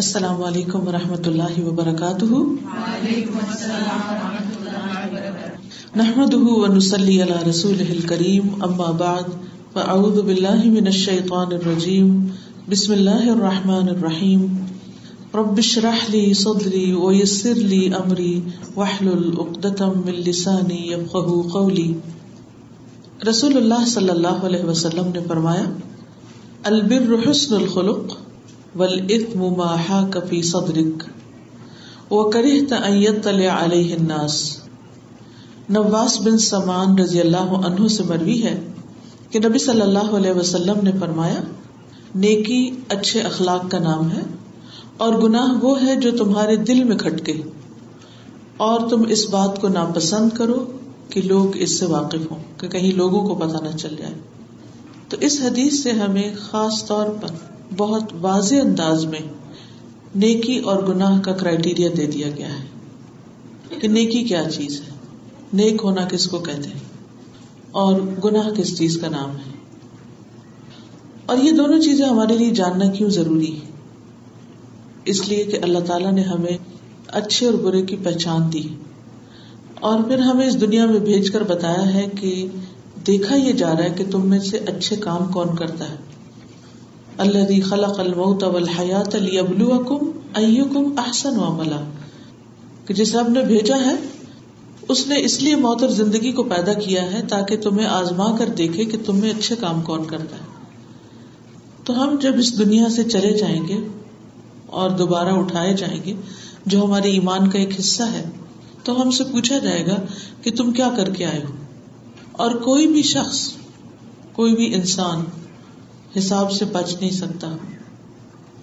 السلام علیکم و رحمۃ اللہ وبرکاتہ۔ نحمد ونسلی علی رسول کریم اما بعد فاعوذ باللہ من الشیطان الرجیم بسم اللہ الرحمن الرحیم۔ رب اشرح لی صدری ویسر لی امری واحلل عقدۃ من لسانی یفقهوا قولی۔ رسول اللہ صلی اللہ علیہ وسلم نے فرمایا البر حسن الخلق والاثم ما حاك في صدرك، وكرهت ان يطلع عليه الناس. نواس بن سمان رضی اللہ عنہ سے مروی ہے کہ نبی صلی اللہ علیہ وسلم نے فرمایا، نیکی اچھے اخلاق کا نام ہے، اور گناہ وہ ہے جو تمہارے دل میں کھٹکے، اور تم اس بات کو ناپسند کرو کہ لوگ اس سے واقف ہوں، کہ کہیں لوگوں کو پتہ نہ چل جائے۔ تو اس حدیث سے ہمیں خاص طور پر بہت واضح انداز میں نیکی اور گناہ کا کرائٹیریا دے دیا گیا ہے کہ نیکی کیا چیز ہے؟ نیک ہونا کس کو کہتے ہیں؟ اور گناہ کس چیز کا نام ہے؟ اور یہ دونوں چیزیں ہمارے لیے جاننا کیوں ضروری ہے اس لیے کہ اللہ تعالیٰ نے ہمیں اچھے اور برے کی پہچان دی اور پھر ہمیں اس دنیا میں بھیج کر بتایا ہے کہ دیکھا یہ جا رہا ہے کہ تم میں سے اچھے کام کون کرتا ہے؟ اللہ خلق الموت والحیات لیبلوکم ایکم احسن عملا۔ کہ جس رب نے بھیجا ہے، اس نے اس لیے موت اور زندگی کو پیدا کیا ہے تاکہ تمہیں آزما کر دیکھے کہ تم میں اچھے کام کون کرتا ہے۔ تو ہم جب اس دنیا سے چلے جائیں گے اور دوبارہ اٹھائے جائیں گے، جو ہمارے ایمان کا ایک حصہ ہے، تو ہم سے پوچھا جائے گا کہ تم کیا کر کے آئے ہو؟ اور کوئی بھی شخص، کوئی بھی انسان حساب سے بچ نہیں سکتا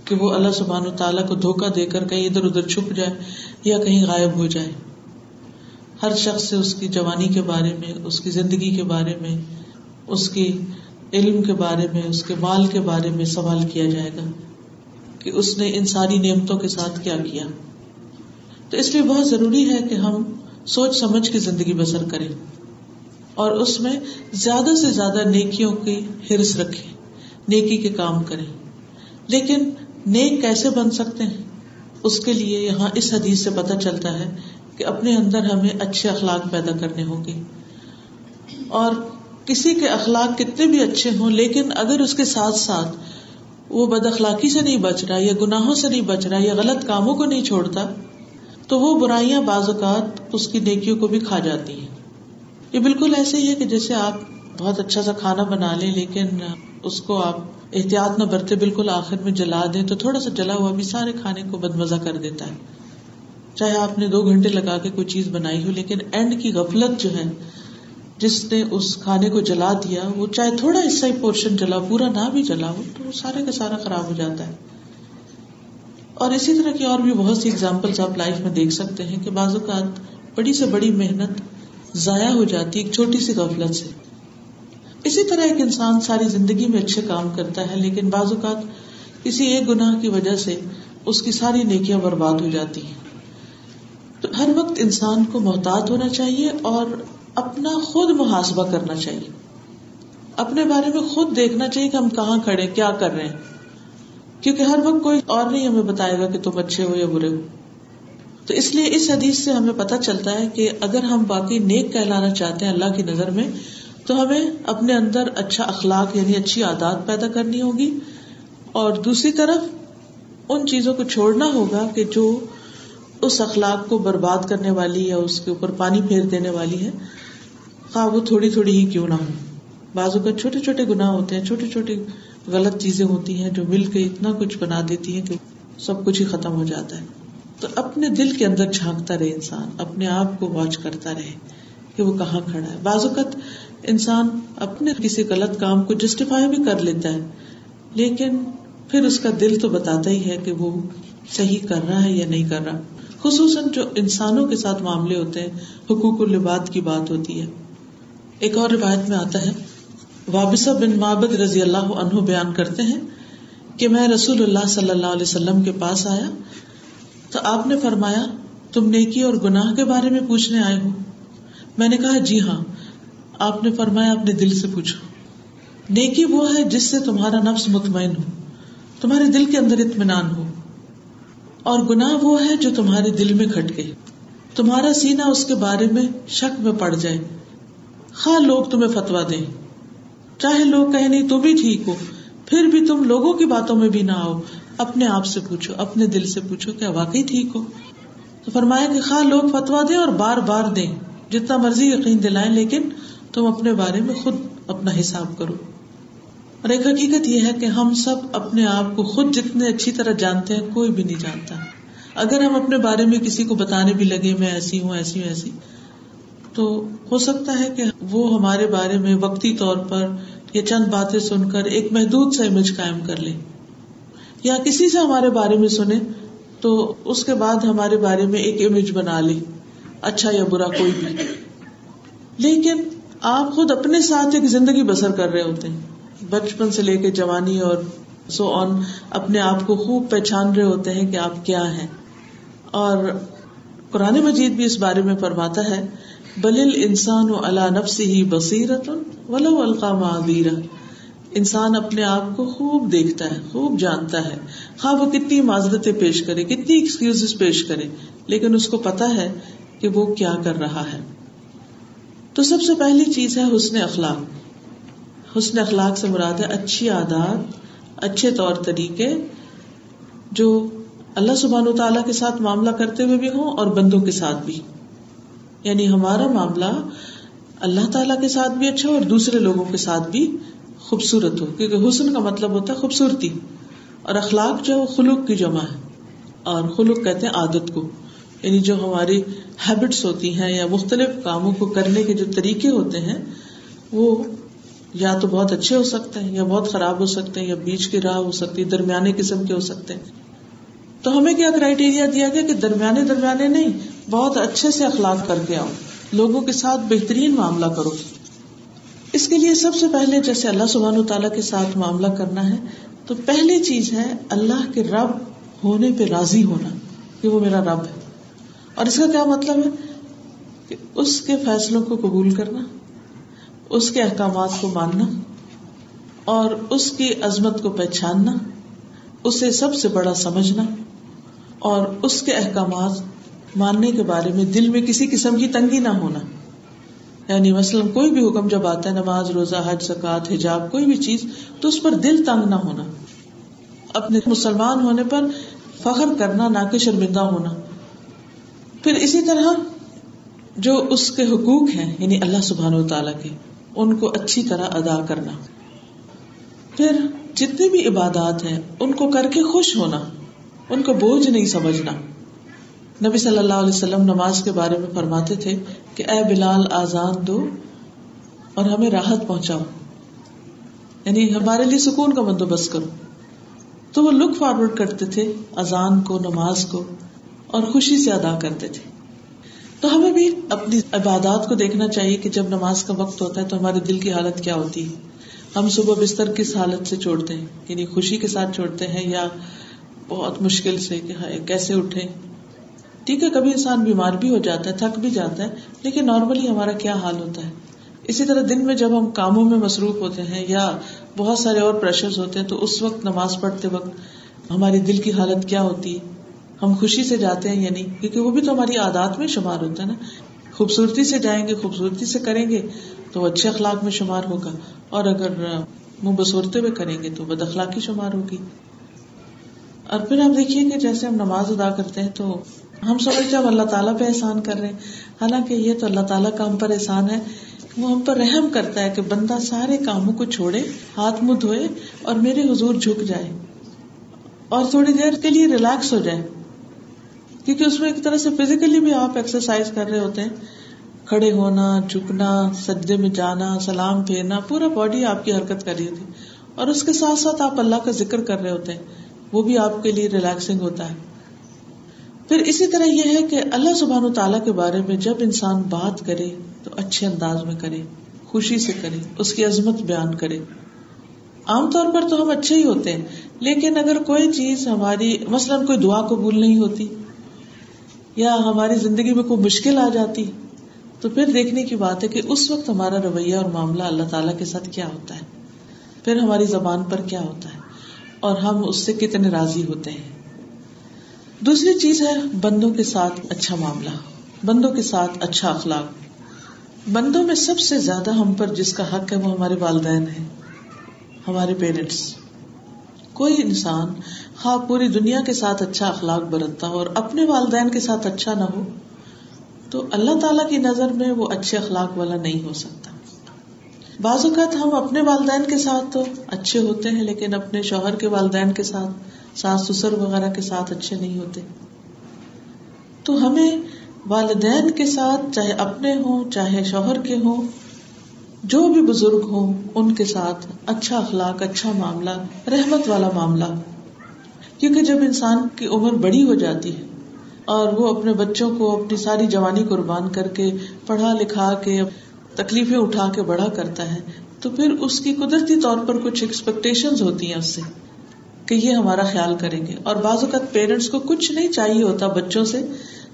کہ وہ اللہ سبحان و تعالیٰ کو دھوکا دے کر کہیں ادھر ادھر چھپ جائے یا کہیں غائب ہو جائے۔ ہر شخص سے اس کی جوانی کے بارے میں، اس کی زندگی کے بارے میں، اس کی علم کے بارے میں، اس کے مال کے بارے میں سوال کیا جائے گا کہ اس نے ان ساری نعمتوں کے ساتھ کیا کیا۔ تو اس لیے بہت ضروری ہے کہ ہم سوچ سمجھ کے زندگی بسر کریں اور اس میں زیادہ سے زیادہ نیکیوں کی ہرس رکھیں۔ نیکی کے کام کریں۔ لیکن نیک کیسے بن سکتے ہیں؟ اس کے لیے یہاں اس حدیث سے پتہ چلتا ہے کہ اپنے اندر ہمیں اچھے اخلاق پیدا کرنے ہوں گے۔ اور کسی کے اخلاق کتنے بھی اچھے ہوں، لیکن اگر اس کے ساتھ ساتھ وہ بد اخلاقی سے نہیں بچ رہا، یا گناہوں سے نہیں بچ رہا، یا غلط کاموں کو نہیں چھوڑتا، تو وہ برائیاں بعض اوقات اس کی نیکیوں کو بھی کھا جاتی ہیں۔ یہ بالکل ایسے ہی ہے کہ جیسے آپ بہت اچھا سا کھانا بنا لیں، لیکن اس کو آپ احتیاط نہ برتے، بالکل آخر میں جلا دیں تو تھوڑا سا جلا ہوا بھی سارے کھانے کو بد مزہ کر دیتا ہے۔ چاہے آپ نے دو گھنٹے لگا کے کوئی چیز بنائی ہو، لیکن اینڈ کی غفلت جو ہے، جس نے اس کھانے کو جلا دیا، وہ چاہے تھوڑا حصہ ہی پورشن جلا، پورا نہ بھی جلا ہو، تو وہ سارے کا سارا خراب ہو جاتا ہے۔ اور اسی طرح کی اور بھی بہت سی اگزامپل آپ لائف میں دیکھ سکتے ہیں کہ بعض اوقات بڑی سے بڑی محنت ضائع ہو جاتی ایک چھوٹی سی غفلت سے۔ اسی طرح ایک انسان ساری زندگی میں اچھے کام کرتا ہے، لیکن بعض اوقات کسی ایک گناہ کی وجہ سے اس کی ساری نیکیاں برباد ہو جاتی ہیں۔ تو ہر وقت انسان کو محتاط ہونا چاہیے اور اپنا خود محاسبہ کرنا چاہیے۔ اپنے بارے میں خود دیکھنا چاہیے کہ ہم کہاں کھڑے، کیا کر رہے ہیں۔ کیونکہ ہر وقت کوئی اور نہیں ہمیں بتائے گا کہ تم اچھے ہو یا برے ہو۔ تو اس لیے اس حدیث سے ہمیں پتہ چلتا ہے کہ اگر ہم باقی نیک کہلانا چاہتے ہیں اللہ کی نظر میں تو ہمیں اپنے اندر اچھا اخلاق یعنی اچھی عادات پیدا کرنی ہوگی اور دوسری طرف ان چیزوں کو چھوڑنا ہوگا کہ جو اس اخلاق کو برباد کرنے والی یا اس کے اوپر پانی پھیر دینے والی ہے۔ خواہ وہ تھوڑی تھوڑی ہی کیوں نہ ہو۔ بازو کا چھوٹے چھوٹے گنا ہوتے ہیں، چھوٹی چھوٹی غلط چیزیں ہوتی ہیں جو مل کے اتنا کچھ بنا دیتی ہیں کہ سب کچھ ہی ختم ہو جاتا ہے۔ تو اپنے دل کے اندر جھانکتا رہے انسان، اپنے آپ کو واچ کرتا رہے۔ کہ وہ کہاں کھڑا ہے۔ بازوقت انسان اپنے کسی غلط کام کو جسٹیفائی بھی کر لیتا ہے، لیکن پھر اس کا دل تو بتاتا ہی ہے کہ وہ صحیح کر رہا ہے یا نہیں کر رہا۔ خصوصاً جو انسانوں کے ساتھ معاملے ہوتے ہیں، حقوق الباد کی بات ہوتی ہے۔ ایک اور روایت میں آتا ہے، وابسہ بن مابد رضی اللہ عنہ بیان کرتے ہیں کہ میں رسول اللہ صلی اللہ علیہ وسلم کے پاس آیا تو آپ نے فرمایا، تم نیکی اور گناہ کے بارے میں پوچھنے آئے ہو۔ میں نے کہا جی ہاں. آپ نے فرمایا اپنے دل سے پوچھو نیکی وہ ہے جس سے تمہارا نفس مطمئن ہو، تمہارے دل کے اندر اطمینان ہو، اور گناہ وہ ہے جو تمہارے دل میں کھٹ گئے تمہارا سینا اس کے بارے میں شک میں پڑ جائے۔ خواہ لوگ تمہیں فتوا دیں۔ چاہے لوگ کہیں، نہیں، تو بھی ٹھیک ہو۔ پھر بھی تم لوگوں کی باتوں میں بھی نہ آؤ۔ اپنے آپ سے پوچھو، اپنے دل سے پوچھو کیا واقعی ٹھیک ہو؟ تو فرمایا کہ خواہ لوگ فتوا دیں اور بار بار دیں جتنا مرضی یقین دلائیں، لیکن تم اپنے بارے میں خود اپنا حساب کرو۔ اور ایک حقیقت یہ ہے کہ ہم سب اپنے آپ کو خود جتنے اچھی طرح جانتے ہیں، کوئی بھی نہیں جانتا۔ اگر ہم اپنے بارے میں کسی کو بتانے بھی لگے، میں ایسی ہوں ایسی ہوں، ایسی، تو ہو سکتا ہے کہ وہ ہمارے بارے میں وقتی طور پر یا چند باتیں سن کر ایک محدود سا امیج قائم کر لے۔ یا کسی سے ہمارے بارے میں سنے، تو اس کے بعد ہمارے بارے میں ایک امیج بنا لے۔ اچھا یا برا، کوئی بھی۔ لیکن آپ خود اپنے ساتھ ایک زندگی بسر کر رہے ہوتے ہیں۔ بچپن سے لے کے جوانی اور سو آن اپنے آپ کو خوب پہچان رہے ہوتے ہیں کہ آپ کیا ہیں۔ اور قرآن مجید بھی اس بارے میں فرماتا ہے بلل انسان و اللہ نفس ہی بصیرت ولو القام انسان اپنے آپ کو خوب دیکھتا ہے، خوب جانتا ہے۔ خواہ وہ کتنی معذرتیں پیش کرے، کتنی ایکسکیوز پیش کرے، لیکن اس کو پتا ہے کہ وہ کیا کر رہا ہے۔ تو سب سے پہلی چیز ہے حسن اخلاق۔ حسن اخلاق سے مراد ہے اچھی عادات اچھے طور طریقے جو اللہ سبحان و تعالیٰ کے ساتھ معاملہ کرتے ہوئے بھی ہوں اور بندوں کے ساتھ بھی۔ یعنی ہمارا معاملہ اللہ تعالیٰ کے ساتھ بھی اچھا اور دوسرے لوگوں کے ساتھ بھی خوبصورت ہو۔ کیونکہ حسن کا مطلب ہوتا ہے خوبصورتی۔ اور اخلاق جو خلوق کی جمع ہے۔ اور خلوق کہتے ہیں عادت کو۔ یعنی جو ہماری ہیبٹس ہوتی ہیں یا مختلف کاموں کو کرنے کے جو طریقے ہوتے ہیں، وہ یا تو بہت اچھے ہو سکتے ہیں یا بہت خراب ہو سکتے ہیں یا بیچ کی راہ ہو سکتی ہے، درمیانے قسم کے ہو سکتے ہیں۔ تو ہمیں کیا کرائٹیریا دیا گیا کہ درمیانے درمیانے نہیں، بہت اچھے سے اخلاق کر کے آؤ، لوگوں کے ساتھ بہترین معاملہ کرو۔ اس کے لیے سب سے پہلے جیسے اللہ سبحان تعالیٰ کے ساتھ معاملہ کرنا ہے، تو پہلی چیز ہے اللہ کے رب ہونے پہ راضی ہونا، کہ وہ میرا رب ہے۔ اور اس کا کیا مطلب ہے؟ کہ اس کے فیصلوں کو قبول کرنا، اس کے احکامات کو ماننا، اور اس کی عظمت کو پہچاننا، اسے سب سے بڑا سمجھنا، اور اس کے احکامات ماننے کے بارے میں دل میں کسی قسم کی تنگی نہ ہونا۔ یعنی مثلاً کوئی بھی حکم جب آتا ہے، نماز، روزہ، حج زکات حجاب، کوئی بھی چیز، تو اس پر دل تنگ نہ ہونا۔ اپنے مسلمان ہونے پر فخر کرنا نہ کہ شرمندہ ہونا۔ پھر اسی طرح جو اس کے حقوق ہیں یعنی اللہ سبحان و تعالیٰ کے، ان کو اچھی طرح ادا کرنا۔ پھر جتنی بھی عبادات ہیں، ان کو کر کے خوش ہونا، ان کو بوجھ نہیں سمجھنا۔ نبی صلی اللہ علیہ وسلم نماز کے بارے میں فرماتے تھے کہ، اے بلال آزان دو اور ہمیں راحت پہنچاؤ۔ یعنی ہمارے لیے سکون کا بندوبست کرو۔ تو وہ لک فارورڈ کرتے تھے، اذان کو، نماز کو۔ اور خوشی سے ادا کرتے تھے۔ تو ہمیں بھی اپنی عبادات کو دیکھنا چاہیے کہ جب نماز کا وقت ہوتا ہے تو ہمارے دل کی حالت کیا ہوتی ہے۔ ہم صبح بستر کس حالت سے چھوڑتے ہیں؟ یعنی خوشی کے ساتھ چھوڑتے ہیں یا بہت مشکل سے کہ کیسے اٹھے ٹھیک ہے، کبھی انسان بیمار بھی ہو جاتا ہے، تھک بھی جاتا ہے، لیکن نارملی ہمارا کیا حال ہوتا ہے؟ اسی طرح دن میں جب ہم کاموں میں مصروف ہوتے ہیں یا بہت سارے اور پریشر ہوتے ہیں، تو اس وقت نماز پڑھتے وقت ہماری دل کی حالت کیا ہوتی ہے؟ ہم خوشی سے جاتے ہیں یا نہیں کیونکہ وہ بھی تو ہماری عادات میں شمار ہوتا ہے نا۔ خوبصورتی سے جائیں گے، خوبصورتی سے کریں گے، تو وہ اچھے اخلاق میں شمار ہوگا۔ اور اگر منہ بسورتے ہوئے کریں گے، تو بد اخلاقی شمار ہوگی۔ اور پھر آپ دیکھیے کہ جیسے ہم نماز ادا کرتے ہیں، تو ہم سمجھتے ہم اللہ تعالیٰ پہ احسان کر رہے ہیں۔ حالانکہ یہ تو اللہ تعالیٰ کا ہم پر احسان ہے۔ وہ ہم پر رحم کرتا ہے کہ بندہ سارے کاموں کو چھوڑے، ہاتھ منہ دھوئے اور میرے حضور جھک جائے۔ اور تھوڑی دیر کے لیے ریلیکس ہو جائے۔ کیونکہ اس میں ایک طرح سے فزیکلی بھی آپ ایکسرسائز کر رہے ہوتے ہیں۔ کھڑے ہونا، جھکنا، سجدے میں جانا، سلام پھیرنا پورا باڈی آپ کی حرکت کر رہی ہوتی۔ اور اس کے ساتھ ساتھ آپ اللہ کا ذکر کر رہے ہوتے ہیں۔ وہ بھی آپ کے لیے ریلیکسنگ ہوتا ہے۔ پھر اسی طرح یہ ہے کہ اللہ سبحان و تعالیٰ کے بارے میں جب انسان بات کرے تو اچھے انداز میں کرے، خوشی سے کرے، اس کی عظمت بیان کرے۔ عام طور پر تو ہم اچھے ہی ہوتے ہیں، لیکن اگر کوئی چیز ہماری، مثلاً کوئی دعا قبول نہیں ہوتی یا ہماری زندگی میں کوئی مشکل آ جاتی، تو پھر دیکھنے کی بات ہے کہ اس وقت ہمارا رویہ اور معاملہ اللہ تعالیٰ کے ساتھ کیا ہوتا ہے؟ پھر ہماری زبان پر کیا ہوتا ہے؟ اور ہم اس سے کتنے راضی ہوتے ہیں؟ دوسری چیز ہے بندوں کے ساتھ اچھا معاملہ، بندوں کے ساتھ اچھا اخلاق۔ بندوں میں سب سے زیادہ ہم پر جس کا حق ہے وہ ہمارے والدین ہیں، ہمارے پیرنٹس کوئی انسان خواہ پوری دنیا کے ساتھ اچھا اخلاق برتتا ہو اور اپنے والدین کے ساتھ اچھا نہ ہو، تو اللہ تعالی کی نظر میں وہ اچھے اخلاق والا نہیں ہو سکتا۔ بعض اوقات ہم اپنے والدین کے ساتھ تو اچھے ہوتے ہیں، لیکن اپنے شوہر کے والدین کے ساتھ، ساس سسر وغیرہ کے ساتھ اچھے نہیں ہوتے۔ تو ہمیں والدین کے ساتھ، چاہے اپنے ہوں، چاہے شوہر کے ہوں، جو بھی بزرگ ہوں، ان کے ساتھ اچھا اخلاق اچھا معاملہ، رحمت والا معاملہ۔ کیونکہ جب انسان کی عمر بڑی ہو جاتی ہے اور وہ اپنے بچوں کو اپنی ساری جوانی قربان کر کے پڑھا لکھا کے تکلیفیں اٹھا کے بڑا کرتا ہے، تو پھر اس کی قدرتی طور پر کچھ ایکسپیکٹیشن ہوتی ہیں اس سے کہ یہ ہمارا خیال کریں گے۔ اور بعض اوقات پیرنٹس کو کچھ نہیں چاہیے ہوتا بچوں سے،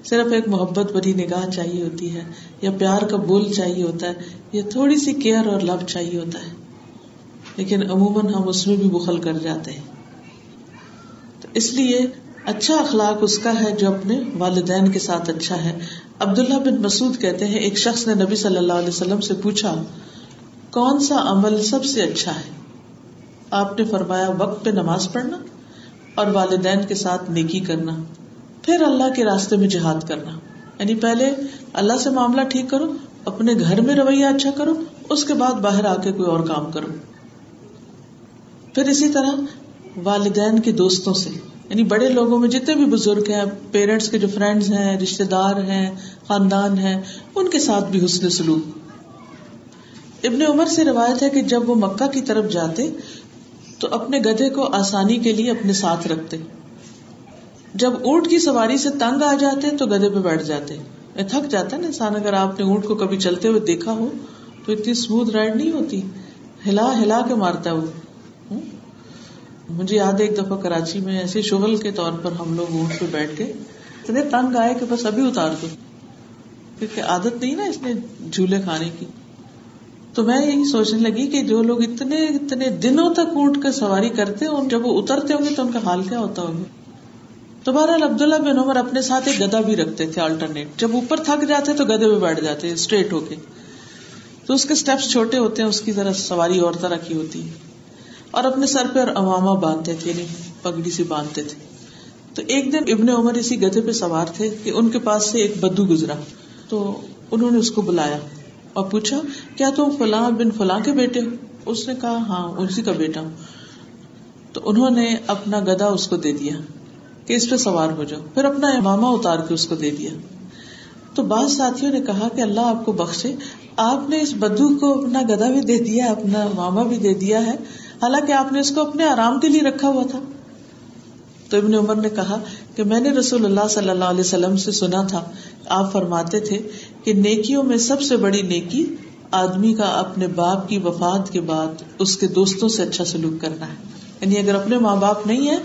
صرف ایک محبت بری نگاہ چاہیے ہوتی ہے یا پیار کا بول چاہیے ہوتا ہے، یا تھوڑی سی کیئر اور لو چاہیے ہوتا ہے۔ لیکن عموماً ہم اس میں بھی بخل کر جاتے ہیں۔ اس لیے اچھا اخلاق اس کا ہے جو اپنے والدین کے ساتھ اچھا ہے۔ عبداللہ بن مسعود کہتے ہیں، ایک شخص نے نبی صلی اللہ علیہ وسلم سے پوچھا، کون سا عمل سب سے اچھا ہے؟ آپ نے فرمایا، وقت پہ نماز پڑھنا اور والدین کے ساتھ نیکی کرنا، پھر اللہ کے راستے میں جہاد کرنا۔ یعنی پہلے اللہ سے معاملہ ٹھیک کرو، اپنے گھر میں رویہ اچھا کرو، اس کے بعد باہر آ کے کوئی اور کام کرو۔ پھر اسی طرح والدین کے دوستوں سے یعنی بڑے لوگوں میں جتنے بھی بزرگ ہیں، پیرنٹس کے جو فرینڈز ہیں رشتے دار ہیں، خاندان ہیں، ان کے ساتھ بھی حسن سلوک۔ ابن عمر سے روایت ہے کہ جب وہ مکہ کی طرف جاتے، تو اپنے گدھے کو آسانی کے لیے اپنے ساتھ رکھتے۔ جب اونٹ کی سواری سے تنگ آ جاتے، تو گدھے پہ بیٹھ جاتے۔ تھک جاتا ہے نا انسان، اگر آپ نے اونٹ کو کبھی چلتے ہوئے دیکھا ہو، تو اتنی اسموتھ رائڈ نہیں ہوتی۔ ہلا ہلا کے مارتا ہے وہ۔ مجھے یاد ہے ایک دفعہ کراچی میں ایسے شغل کے طور پر ہم لوگ اونٹ پہ بیٹھ کے اتنے تنگ آئے کہ بس ابھی اتار دو۔ کیونکہ عادت نہیں نا اس نے جھولے کھانے کی۔ تو میں یہی سوچنے لگی کہ جو لوگ اتنے اتنے دنوں تک اونٹ کا سواری کرتے ہیں جب وہ اترتے ہوں گے تو ان کا حال کیا ہوتا ہوگا؟ تو بہرحال عبداللہ بن عمر اپنے ساتھ ایک گدا بھی رکھتے تھے آلٹرنیٹ جب اوپر تھک جاتے تو گدے پہ بیٹھ جاتے اسٹریٹ ہو کے۔ تو اس کے اسٹیپس چھوٹے ہوتے ہیں، اس کی ذرا سواری اور طرح کی ہوتی۔ ہے اور اپنے سر پہ اور اماما باندھتے تھے یعنی پگڑی سے باندھتے تھے۔ تو ایک دن ابن عمر اسی گدے پہ سوار تھے کہ ان کے پاس سے ایک بدو گزرا۔ تو انہوں نے اس کو بلایا اور پوچھا، کیا تم فلاں بن فلاں کے بیٹے ہو؟ اس نے کہا ہاں اسی کا بیٹا ہوں۔ تو انہوں نے اپنا گدا اس کو دے دیا کہ اس پہ سوار ہو جاؤ۔ پھر اپنا اماما اتار کے اس کو دے دیا۔ تو بعض ساتھیوں نے کہا کہ اللہ آپ کو بخشے، آپ نے اس بدو کو اپنا گدا بھی دے دیا، اپنا ماما بھی دے دیا ہے۔ حالانکہ آپ نے اس کو اپنے آرام کے لیے رکھا ہوا تھا۔ تو ابن عمر نے کہا کہ میں نے رسول اللہ صلی اللہ علیہ وسلم سے سنا تھا۔ آپ فرماتے تھے کہ نیکیوں میں سب سے بڑی نیکی آدمی کا اپنے باپ کی وفات کے بعد اس کے دوستوں سے اچھا سلوک کرنا ہے۔ یعنی اگر اپنے ماں باپ نہیں ہے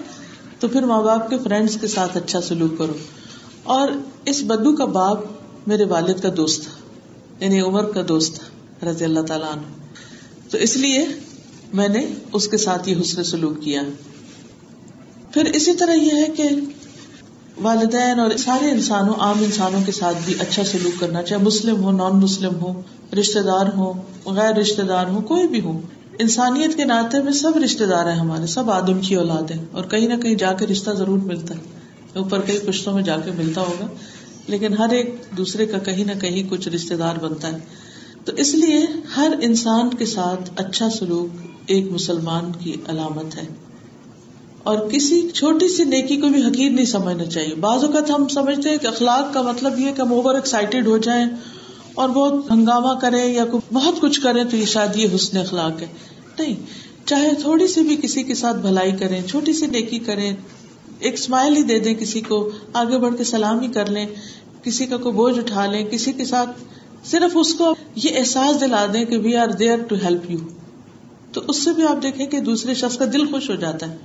تو پھر ماں باپ کے فرینڈس کے ساتھ اچھا سلوک کرو۔ اور اس بدو کا باپ میرے والد کا دوست تھا یعنی عمر کا دوست تھا، رضی اللہ تعالیٰ عنہ۔ تو اس لیے میں نے اس کے ساتھ یہ حسن سلوک کیا۔ پھر اسی طرح یہ ہے کہ والدین اور سارے انسانوں، عام انسانوں کے ساتھ بھی اچھا سلوک کرنا، چاہے مسلم ہو نان مسلم ہو رشتے دار ہو غیر رشتے دار ہو کوئی بھی ہو انسانیت کے ناطے میں سب رشتے دار ہیں ہمارے، سب آدم کی اولاد ہیں۔ اور کہیں نہ کہیں جا کے رشتہ ضرور ملتا ہے۔ اوپر کئی پشتوں میں جا کے ملتا ہوگا، لیکن ہر ایک دوسرے کا کہیں نہ کہیں کچھ رشتے دار بنتا ہے۔ تو اس لیے ہر انسان کے ساتھ اچھا سلوک ایک مسلمان کی علامت ہے۔ اور کسی چھوٹی سی نیکی کو بھی حقیر نہیں سمجھنا چاہیے۔ بعض اوقات ہم سمجھتے ہیں کہ اخلاق کا مطلب یہ کہ ہم اوور ایکسائٹیڈ ہو جائیں اور بہت ہنگامہ کریں یا بہت کچھ کریں تو یہ شاید یہ حسن اخلاق ہے۔ نہیں، چاہے تھوڑی سی بھی کسی کے ساتھ بھلائی کریں، چھوٹی سی نیکی کریں، ایک اسمائل ہی دے دیں کسی کو، آگے بڑھ کے سلام ہی کر لیں، کسی کا کوئی بوجھ اٹھا لیں، کسی کے ساتھ صرف اس کو یہ احساس دلا دیں کہ we are there to help you تو اس سے بھی آپ دیکھیں کہ دوسرے شخص کا دل خوش ہو جاتا ہے۔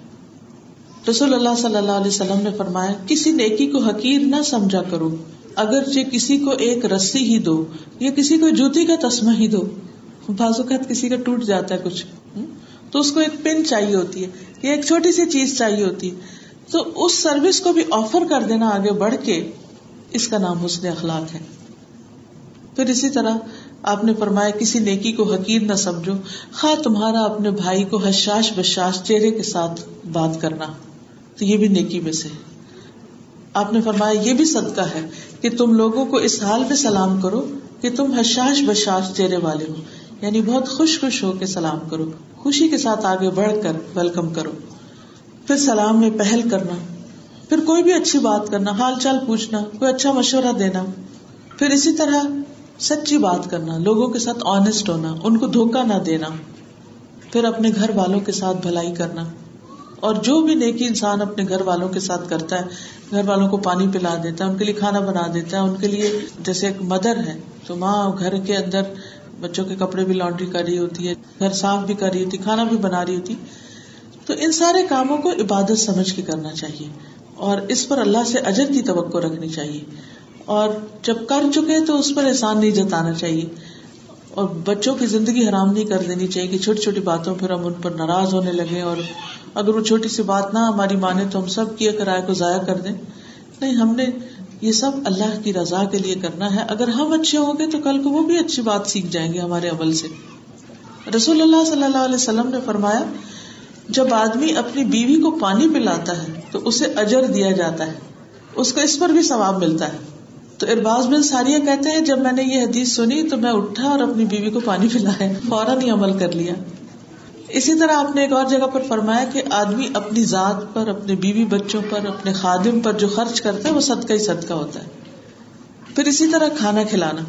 رسول اللہ صلی اللہ علیہ وسلم نے فرمایا، کسی نیکی کو حقیر نہ سمجھا کرو۔ اگر کسی کو ایک رسی ہی دو، یا کسی کو جوتی کا تسمہ ہی دو۔ بازو کا کسی کا ٹوٹ جاتا ہے کچھ۔ تو اس کو ایک پن چاہیے ہوتی ہے، یا ایک چھوٹی سی چیز چاہیے ہوتی ہے۔ تو اس سروس کو بھی آفر کر دینا آگے بڑھ کے، اس کا نام حسن اخلاق ہے۔ پھر اسی طرح آپ نے فرمایا، کسی نیکی کو حقیر نہ سمجھو۔ خواہ تمہارا اپنے بھائی کو حشاش بشاش چہرے کے ساتھ بات کرنا، تو یہ بھی نیکی میں سے آپ نے فرمایا، یہ بھی صدقہ ہے کہ تم لوگوں کو اس حال میں سلام کرو کہ تم حشاش بشاش چہرے والے ہو۔ یعنی بہت خوش خوش ہو کے سلام کرو، خوشی کے ساتھ آگے بڑھ کر ویلکم کرو۔ پھر سلام میں پہل کرنا، پھر کوئی بھی اچھی بات کرنا، حال چال پوچھنا، کوئی اچھا مشورہ دینا۔ پھر اسی طرح سچی بات کرنا، لوگوں کے ساتھ آنےسٹ ہونا، ان کو دھوکا نہ دینا، پھر اپنے گھر والوں کے ساتھ بھلائی کرنا۔ اور جو بھی نیکی انسان اپنے گھر والوں کے ساتھ کرتا ہے، گھر والوں کو پانی پلا دیتا ہے، ان کے لیے کھانا بنا دیتا ہے، ان کے لیے جیسے ایک مدر ہے، تو ماں گھر کے اندر بچوں کے کپڑے بھی لانڈری کر رہی ہوتی ہے، گھر صاف بھی کر رہی ہوتی، کھانا بھی بنا رہی ہوتی۔ تو ان سارے کاموں کو عبادت سمجھ کے کرنا چاہیے، اور اس پر اللہ سے اجر کی توقع رکھنی چاہیے۔ اور جب کر چکے تو اس پر احسان نہیں جتانا چاہیے۔ اور بچوں کی زندگی حرام نہیں کر دینی چاہیے کہ چھوٹی چھوٹی باتوں پھر ہم ان پر ناراض ہونے لگے اور اگر وہ چھوٹی سی بات نہ ہماری مانے تو ہم سب کیے کرائے کو ضائع کر دیں۔ نہیں، ہم نے یہ سب اللہ کی رضا کے لیے کرنا ہے۔ اگر ہم اچھے ہوں گے تو کل کو وہ بھی اچھی بات سیکھ جائیں گے ہمارے عمل سے۔ رسول اللہ صلی اللہ علیہ وسلم نے فرمایا، جب آدمی اپنی بیوی کو پانی پلاتا ہے تو اسے اجر دیا جاتا ہے، اس کو اس پر بھی ثواب ملتا ہے۔ تو ارباز بن ساریہ کہتے ہیں، جب میں نے یہ حدیث سنی تو میں اٹھا اور اپنی بیوی کو پانی پلایا، فوراً ہی عمل کر لیا۔ اسی طرح آپ نے ایک اور جگہ پر فرمایا کہ آدمی اپنی ذات پر، اپنے بیوی بچوں پر، اپنے خادم پر جو خرچ کرتا ہے، وہ صدقہ ہی صدقہ ہوتا ہے۔ پھر اسی طرح کھانا کھلانا۔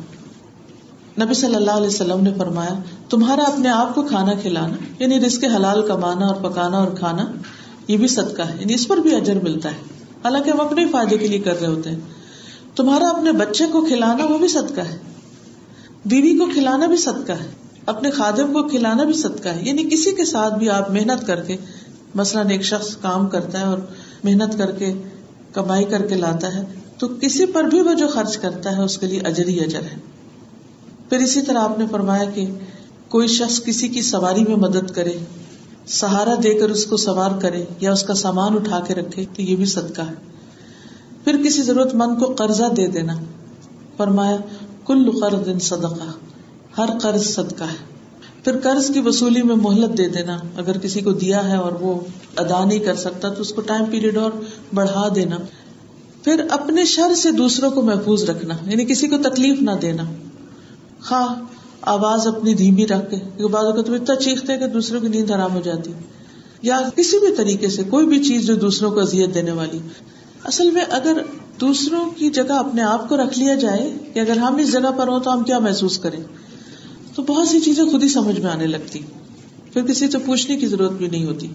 نبی صلی اللہ علیہ وسلم نے فرمایا، تمہارا اپنے آپ کو کھانا کھلانا یعنی رزق حلال کمانا اور پکانا اور کھانا، یہ بھی صدقہ ہے یعنی اس پر بھی اجر ملتا ہے۔ حالانکہ ہم اپنے فائدے کے لیے کر رہے ہوتے ہیں۔ تمہارا اپنے بچے کو کھلانا وہ بھی صدقہ ہے۔ بیوی کو کھلانا بھی صدقہ ہے۔ اپنے خادم کو کھلانا بھی صدقہ ہے۔ یعنی کسی کے ساتھ بھی آپ محنت کر کے، مثلاً ایک شخص کام کرتا ہے اور محنت کر کے کمائی کر کے لاتا ہے، تو کسی پر بھی وہ جو خرچ کرتا ہے، اس کے لیے اجر ہی اجر ہے۔ پھر اسی طرح آپ نے فرمایا کہ کوئی شخص کسی کی سواری میں مدد کرے، سہارا دے کر اس کو سوار کرے یا اس کا سامان اٹھا کے رکھے، تو یہ بھی صدقہ ہے۔ پھر کسی ضرورت مند کو قرضہ دے دینا۔ فرمایا، کل قرض صدقہ، ہر قرض صدقہ ہے۔ پھر قرض کی وصولی میں مہلت دے دینا۔ اگر کسی کو دیا ہے اور وہ ادا نہیں کر سکتا تو اس کو ٹائم پیریڈ اور بڑھا دینا۔ پھر اپنے شر سے دوسروں کو محفوظ رکھنا یعنی کسی کو تکلیف نہ دینا۔ خواہ، آواز اپنی دھیمی رکھ کے بعض تم اتنا چیختے کہ دوسروں کی نیند حرام ہو جاتی۔ یا کسی بھی طریقے سے، کوئی بھی چیز جو دوسروں کو اذیت دینے والی۔ اصل میں اگر دوسروں کی جگہ اپنے آپ کو رکھ لیا جائے کہ اگر ہم اس جگہ پر ہوں تو ہم کیا محسوس کریں؟ تو بہت سی چیزیں خود ہی سمجھ میں آنے لگتی۔ پھر کسی سے پوچھنے کی ضرورت بھی نہیں ہوتی۔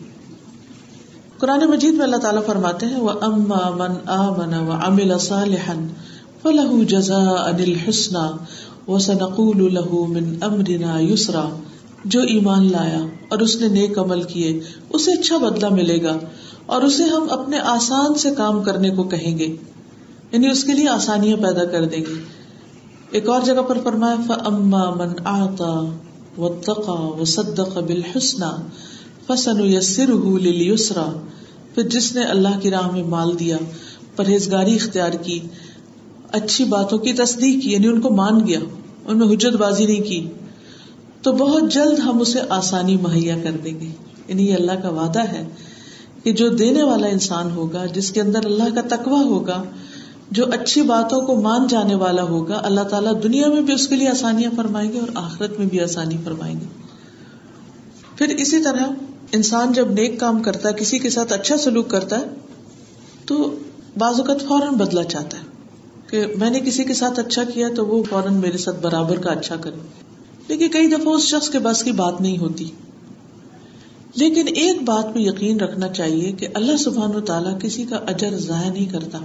قرآن مجید میں اللہ تعالیٰ فرماتے ہیں وہ اما من آمن و امل صالحن فلح جزا انل حسنا و سنقول له من امرنا یسرا جو ایمان لایا اور اس نے نیک عمل کیے، اسے اچھا بدلہ ملے گا۔ اور اسے ہم اپنے آسان سے کام کرنے کو کہیں گے یعنی اس کے لیے آسانیاں پیدا کر دیں گے۔ ایک اور جگہ پر فرمایا اما من آتا و تقا و صدق بالحسنہ فسن یسر پھر جس نے اللہ کی راہ میں مال دیا، پرہیزگاری اختیار کی، اچھی باتوں کی تصدیق کی یعنی ان کو مان گیا، ان میں حجت بازی نہیں کی، تو بہت جلد ہم اسے آسانی مہیا کر دیں گے۔ یعنی یہ اللہ کا وعدہ ہے۔ کہ جو دینے والا انسان ہوگا، جس کے اندر اللہ کا تقوی ہوگا، جو اچھی باتوں کو مان جانے والا ہوگا، اللہ تعالیٰ دنیا میں بھی اس کے لیے آسانیاں فرمائیں گے اور آخرت میں بھی آسانی فرمائیں گے۔ پھر اسی طرح انسان جب نیک کام کرتا ہے، کسی کے ساتھ اچھا سلوک کرتا ہے، تو بعض اوقات فوراً بدلا چاہتا ہے کہ میں نے کسی کے ساتھ اچھا کیا تو وہ فوراً میرے ساتھ برابر کا اچھا کرے۔ لیکن کئی دفعہ اس شخص کے بس کی بات نہیں ہوتی۔ لیکن ایک بات پہ یقین رکھنا چاہیے کہ اللہ سبحان و تعالیٰ کسی کا اجر ضائع نہیں کرتا۔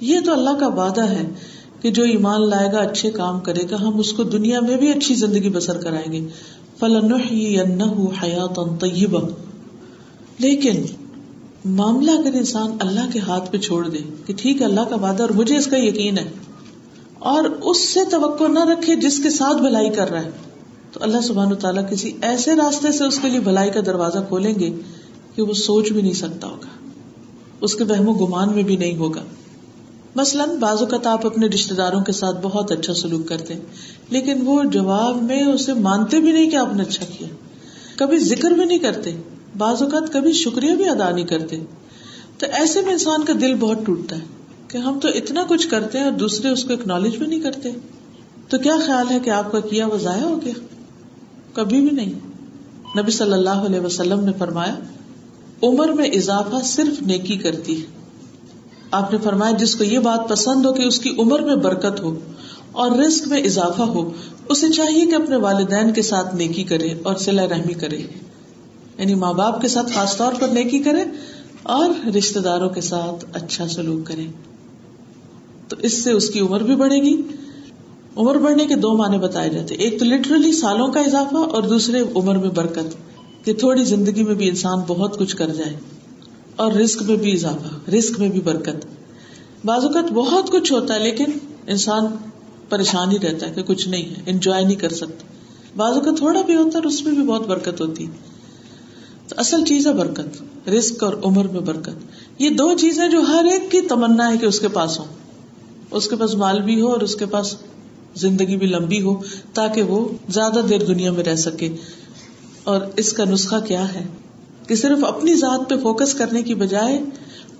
یہ تو اللہ کا وعدہ ہے کہ جو ایمان لائے گا، اچھے کام کرے گا، ہم اس کو دنیا میں بھی اچھی زندگی بسر کرائیں گے۔ فلاں حیات طیبہ لیکن معاملہ اگر انسان اللہ کے ہاتھ پہ چھوڑ دے کہ ٹھیک ہے، اللہ کا وعدہ اور مجھے اس کا یقین ہے، اور اس سے توقع نہ رکھے جس کے ساتھ بھلائی کر رہا ہے۔ تو اللہ سبحان تعالیٰ کسی ایسے راستے سے اس کے لیے بھلائی کا دروازہ کھولیں گے کہ وہ سوچ بھی نہیں سکتا ہوگا۔ اس کے بہم و گمان میں بھی نہیں ہوگا۔ مثلاً بعض اوقات آپ اپنے رشتے داروں کے ساتھ بہت اچھا سلوک کرتے ہیں، لیکن وہ جواب میں اسے مانتے بھی نہیں کہ آپ نے اچھا کیا۔ کبھی ذکر بھی نہیں کرتے، بعض اوقات کبھی شکریہ بھی ادا نہیں کرتے۔ تو ایسے میں انسان کا دل بہت ٹوٹتا ہے کہ ہم تو اتنا کچھ کرتے ہیں اور دوسرے اس کو اکنالج بھی نہیں کرتے۔ تو کیا خیال ہے کہ آپ کا کیا وہ ضائع ہو گیا؟ کبھی بھی نہیں۔ نبی صلی اللہ علیہ وسلم نے فرمایا، عمر میں اضافہ صرف نیکی کرتی ہے۔ آپ نے فرمایا، جس کو یہ بات پسند ہو کہ اس کی عمر میں برکت ہو اور رسک میں اضافہ ہو، اسے چاہیے کہ اپنے والدین کے ساتھ نیکی کرے اور سلا رحمی کرے۔ یعنی ماں باپ کے ساتھ خاص طور پر نیکی کرے اور رشتے داروں کے ساتھ اچھا سلوک کرے۔ تو اس سے اس کی عمر بھی بڑھے گی۔ عمر بڑھنے کے دو معنی بتائے جاتے ایک تو لٹرلی سالوں کا اضافہ اور دوسرے عمر میں برکت، کہ تھوڑی زندگی میں بھی انسان بہت کچھ کر جائے اور رسک میں بھی اضافہ رسک میں بھی برکت۔ بعض اوقات بہت کچھ ہوتا ہے لیکن انسان پریشان ہی رہتا ہے کہ کچھ نہیں ہے انجوائے نہیں کر سکتا۔ بعض اوقات تھوڑا بھی ہوتا ہے اس میں بھی بہت برکت ہوتی تو اصل چیز ہے برکت رسک اور عمر میں برکت۔ یہ دو چیزیں جو ہر ایک کی تمنا ہے کہ اس کے پاس ہو اس کے پاس مال بھی ہو اور اس کے پاس زندگی بھی لمبی ہو تاکہ وہ زیادہ دیر دنیا میں رہ سکے۔ اور اس کا نسخہ کیا ہے؟ کہ صرف اپنی ذات پہ فوکس کرنے کی بجائے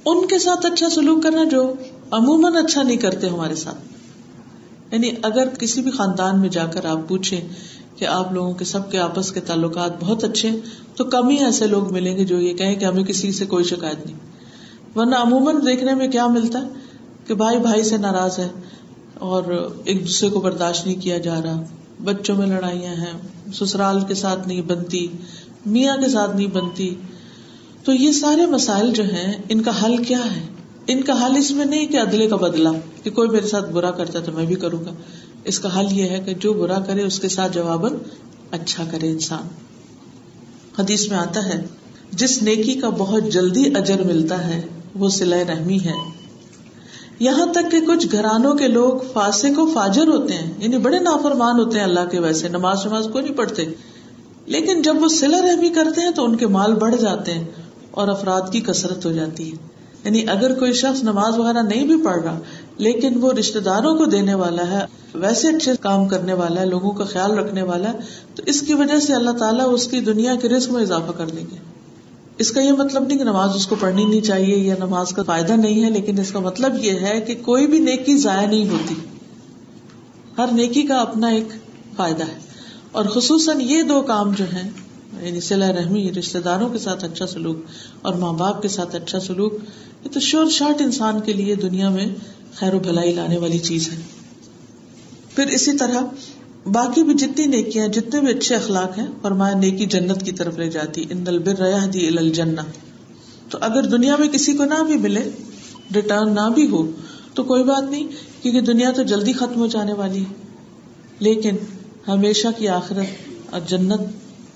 ان کے ساتھ اچھا سلوک کرنا جو عموماً اچھا نہیں کرتے ہمارے ساتھ۔ یعنی اگر کسی بھی خاندان میں جا کر آپ پوچھیں کہ آپ لوگوں کے سب کے آپس کے تعلقات بہت اچھے تو کم ہی ایسے لوگ ملیں گے جو یہ کہیں کہ ہمیں کسی سے کوئی شکایت نہیں۔ ورنہ عموماً دیکھنے میں کیا ملتا ہے؟ کہ بھائی بھائی سے ناراض ہے۔ اور ایک دوسرے کو برداشت نہیں کیا جا رہا۔ بچوں میں لڑائیاں ہیں، سسرال کے ساتھ نہیں بنتی، میاں کے ساتھ نہیں بنتی۔ تو یہ سارے مسائل جو ہیں، ان کا حل کیا ہے؟ ان کا حل اس میں نہیں کہ عدلے کا بدلا کہ کوئی میرے ساتھ برا کرتا ہے تو میں بھی کروں گا۔ اس کا حل یہ ہے کہ جو برا کرے، اس کے ساتھ جواباً اچھا کرے انسان۔ حدیث میں آتا ہے، جس نیکی کا بہت جلدی اجر ملتا ہے، وہ سلائے رحمی ہے۔ یہاں تک کہ کچھ گھرانوں کے لوگ فاسق و فاجر ہوتے ہیں یعنی بڑے نافرمان ہوتے ہیں اللہ کے ویسے، نماز نماز کو نہیں پڑھتے۔ لیکن جب وہ سلا رحمی کرتے ہیں تو ان کے مال بڑھ جاتے ہیں اور افراد کی کثرت ہو جاتی ہے۔ یعنی اگر کوئی شخص نماز وغیرہ نہیں بھی پڑھ رہا، لیکن وہ رشتے داروں کو دینے والا ہے، ویسے اچھے کام کرنے والا ہے، لوگوں کا خیال رکھنے والا ہے، تو اس کی وجہ سے اللہ تعالیٰ اس کی دنیا کے رزق میں اضافہ کر دیں گے۔ اس کا یہ مطلب نہیں کہ نماز اس کو پڑھنی نہیں چاہیے یا نماز کا فائدہ نہیں ہے، لیکن اس کا مطلب یہ ہے کہ کوئی بھی نیکی ضائع نہیں ہوتی۔ ہر نیکی کا اپنا ایک فائدہ ہے۔ اور خصوصاً یہ دو کام جو ہیں یعنی صلاح رحمی رشتے داروں کے ساتھ اچھا سلوک اور ماں باپ کے ساتھ اچھا سلوک، یہ تو شور شارٹ انسان کے لیے دنیا میں خیر و بھلائی لانے والی چیز ہے۔ پھر اسی طرح باقی بھی جتنی نیکیاں جتنے بھی اچھے اخلاق ہیں، فرمایا نیکی جنت کی طرف لے جاتی، ان البر ریاح دی الجنہ۔ تو اگر دنیا میں کسی کو نہ بھی ملے ریٹرن نہ بھی ہو، تو کوئی بات نہیں، کیونکہ دنیا تو جلدی ختم ہو جانے والی ہے۔ لیکن ہمیشہ کی آخرت اور جنت،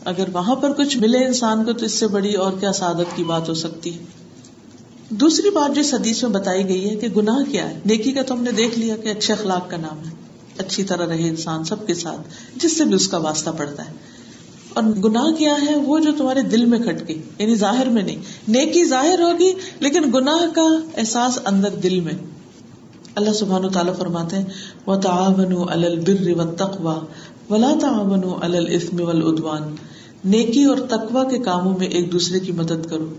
اگر وہاں پر کچھ ملے انسان کو، تو اس سے بڑی اور کیا سعادت کی بات ہو سکتی ہے۔ دوسری بات جو حدیث میں بتائی گئی ہے کہ گناہ کیا ہے؟ نیکی کا تو ہم نے دیکھ لیا کہ اچھے اخلاق کا نام ہے۔ اچھی طرح رہے انسان سب کے ساتھ، جس سے بھی اس کا واسطہ پڑتا ہے۔ اور گناہ کیا ہے وہ جو تمہارے دل میں کھٹ گئی یعنی ظاہر میں نہیں۔ نیکی ظاہر ہوگی، لیکن گناہ کا احساس اندر دل میں۔ اللہ سبحان تعالیٰ فرماتے ہیں وہ تعاون البر و تقوا ولا تعاون الاسم والعدوان۔ نیکی اور تقوا کے کاموں میں ایک دوسرے کی مدد کرو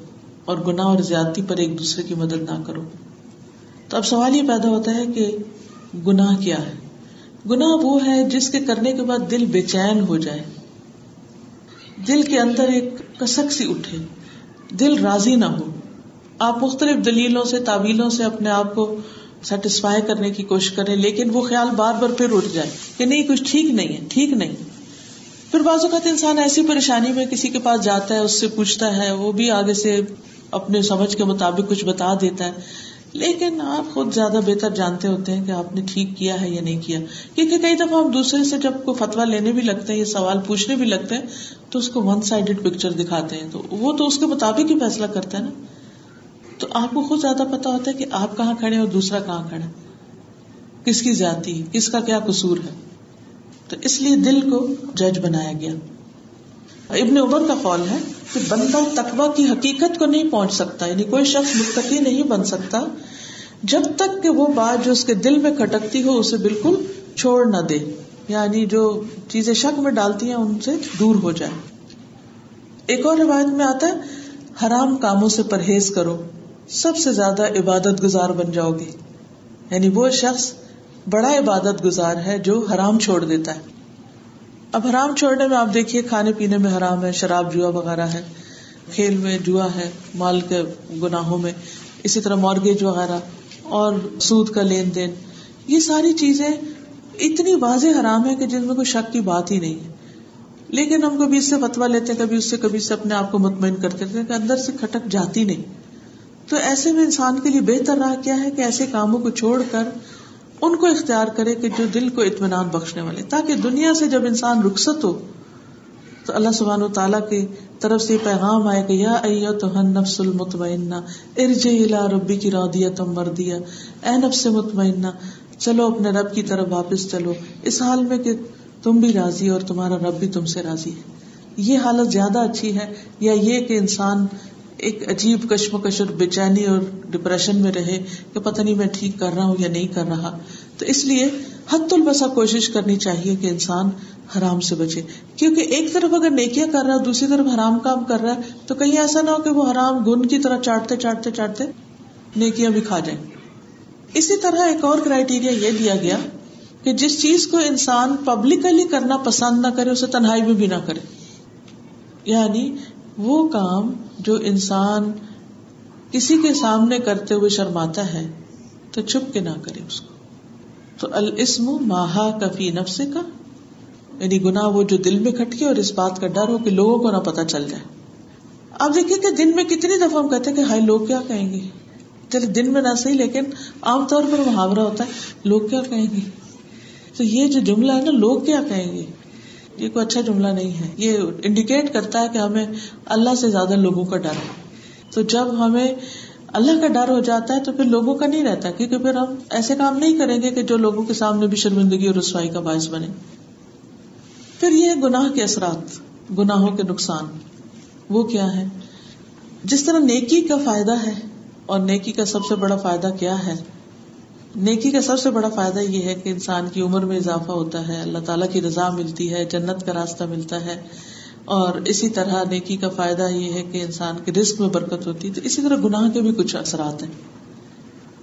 اور گناہ اور زیادتی پر ایک دوسرے کی مدد نہ کرو۔ تو اب سوال یہ پیدا ہوتا ہے کہ گناہ کیا ہے؟ گناہ وہ ہے جس کے کرنے کے بعد دل بے چین ہو جائے۔ دل کے اندر ایک کسک سی اٹھے۔ دل راضی نہ ہو۔ آپ مختلف دلیلوں سے، تعویلوں سے اپنے آپ کو سیٹسفائی کرنے کی کوشش کریں، لیکن وہ خیال بار بار پھر اٹھ جائے کہ نہیں، کچھ ٹھیک نہیں ہے، ٹھیک نہیں۔ پھر بعض اوقات انسان ایسی پریشانی میں کسی کے پاس جاتا ہے، اس سے پوچھتا ہے، وہ بھی آگے سے اپنے سمجھ کے مطابق کچھ بتا دیتا ہے۔ لیکن آپ خود زیادہ بہتر جانتے ہوتے ہیں کہ آپ نے ٹھیک کیا ہے یا نہیں کیا۔ کیونکہ کئی دفعہ ہم دوسرے سے جب کوئی فتوا لینے بھی لگتے ہیں یا سوال پوچھنے بھی لگتے ہیں، تو اس کو ون سائڈیڈ پکچر دکھاتے ہیں۔ تو وہ تو اس کے مطابق ہی فیصلہ کرتا ہے نا۔ تو آپ کو خود زیادہ پتا ہوتا ہے کہ آپ کہاں کھڑے اور دوسرا کہاں کھڑا کس کی جاتی کس کا کیا قصور ہے۔ تو اس لیے دل کو جج بنایا گیا۔ ابن عمر کا قول ہے کہ بندہ تقوا کی حقیقت کو نہیں پہنچ سکتا یعنی کوئی شخص متقی نہیں بن سکتا، جب تک کہ وہ بات جو اس کے دل میں کھٹکتی ہو، اسے بالکل چھوڑ نہ دے۔ یعنی جو چیزیں شک میں ڈالتی ہیں، ان سے دور ہو جائے۔ ایک اور روایت میں آتا ہے، حرام کاموں سے پرہیز کرو، سب سے زیادہ عبادت گزار بن جاؤ گے۔ یعنی وہ شخص بڑا عبادت گزار ہے جو حرام چھوڑ دیتا ہے۔ اب حرام چھوڑنے میں آپ دیکھیے کھانے پینے میں حرام ہے، شراب، جوا وغیرہ ہے۔ کھیل میں جوا ہے، مال کے گناہوں میں، اسی طرح مارگیج وغیرہ اور سود کا لین دین۔ یہ ساری چیزیں اتنی واضح حرام ہے کہ جن میں کوئی شک کی بات ہی نہیں ہے۔ لیکن ہم کبھی اس سے فتوا لیتے ہیں، کبھی اس سے، کبھی سے اپنے آپ کو مطمئن کرتے تھے کہ اندر سے کھٹک جاتی نہیں۔ تو ایسے میں انسان کے لیے بہتر راہ کیا ہے کہ ایسے کاموں کو چھوڑ کر ان کو اختیار کرے کہ جو دل کو اطمینان بخشنے والے، تاکہ دنیا سے جب انسان رخصت ہو، تو اللہ سبحان و تعالیٰ کی طرف سے پیغام آئے کہ یا تو نفس المطمئنہ ارج الا ربی کی رودیا تم مر دیا اے نفس مطمئنہ، چلو اپنے رب کی طرف واپس چلو۔ اس حال میں کہ تم بھی راضی اور تمہارا رب بھی تم سے راضی ہے۔ یہ حالت زیادہ اچھی ہے یا یہ کہ انسان ایک عجیب کشمکش اور بے چینی اور ڈپریشن میں رہے کہ پتہ نہیں میں ٹھیک کر رہا ہوں یا نہیں کر رہا۔ تو اس لیے حت البسا کوشش کرنی چاہیے کہ انسان حرام سے بچے۔ کیونکہ ایک طرف اگر نیکیاں کر رہا ہے، دوسری طرف حرام کام کر رہا ہے، تو کہیں ایسا نہ ہو کہ وہ حرام گن کی طرح چاٹتے چاٹتے چاٹتے نیکیاں بھی کھا جائیں۔ اسی طرح ایک اور کرائٹیریا یہ دیا گیا کہ جس چیز کو انسان پبلکلی کرنا پسند نہ کرے، اسے تنہائی میں بھی نہ کرے۔ یعنی وہ کام جو انسان کسی کے سامنے کرتے ہوئے شرماتا ہے، تو چھپ کے نہ کرے اس کو۔ تو السم ماہا کفی نفس کا یعنی گنا وہ جو دل میں کھٹکے اور اس بات کا ڈر ہو کہ لوگوں کو نہ پتا چل جائے۔ آپ دیکھیے کہ دن میں کتنی دفعہ ہم کہتے ہیں کہ ہائی لوگ کیا کہیں گے؟ چلے دن میں نہ صحیح، لیکن عام طور پر محاورہ ہوتا ہے، لوگ کیا کہیں گے؟ تو یہ جو جملہ ہے نا، لوگ کیا کہیں گے؟ یہ کوئی اچھا جملہ نہیں ہے۔ یہ انڈیکیٹ کرتا ہے کہ ہمیں اللہ سے زیادہ لوگوں کا ڈر ہے۔ تو جب ہمیں اللہ کا ڈر ہو جاتا ہے تو پھر لوگوں کا نہیں رہتا، کیونکہ پھر ہم ایسے کام نہیں کریں گے کہ جو لوگوں کے سامنے بھی شرمندگی اور رسوائی کا باعث بنے۔ پھر یہ گناہ کے اثرات، گناہوں کے نقصان، وہ کیا ہے جس طرح نیکی کا فائدہ ہے اور نیکی کا سب سے بڑا فائدہ کیا ہے؟ نیکی کا سب سے بڑا فائدہ یہ ہے کہ انسان کی عمر میں اضافہ ہوتا ہے، اللہ تعالیٰ کی رضا ملتی ہے، جنت کا راستہ ملتا ہے۔ اور اسی طرح نیکی کا فائدہ یہ ہے کہ انسان کے رسک میں برکت ہوتی ہے۔ تو اسی طرح گناہ کے بھی کچھ اثرات ہیں۔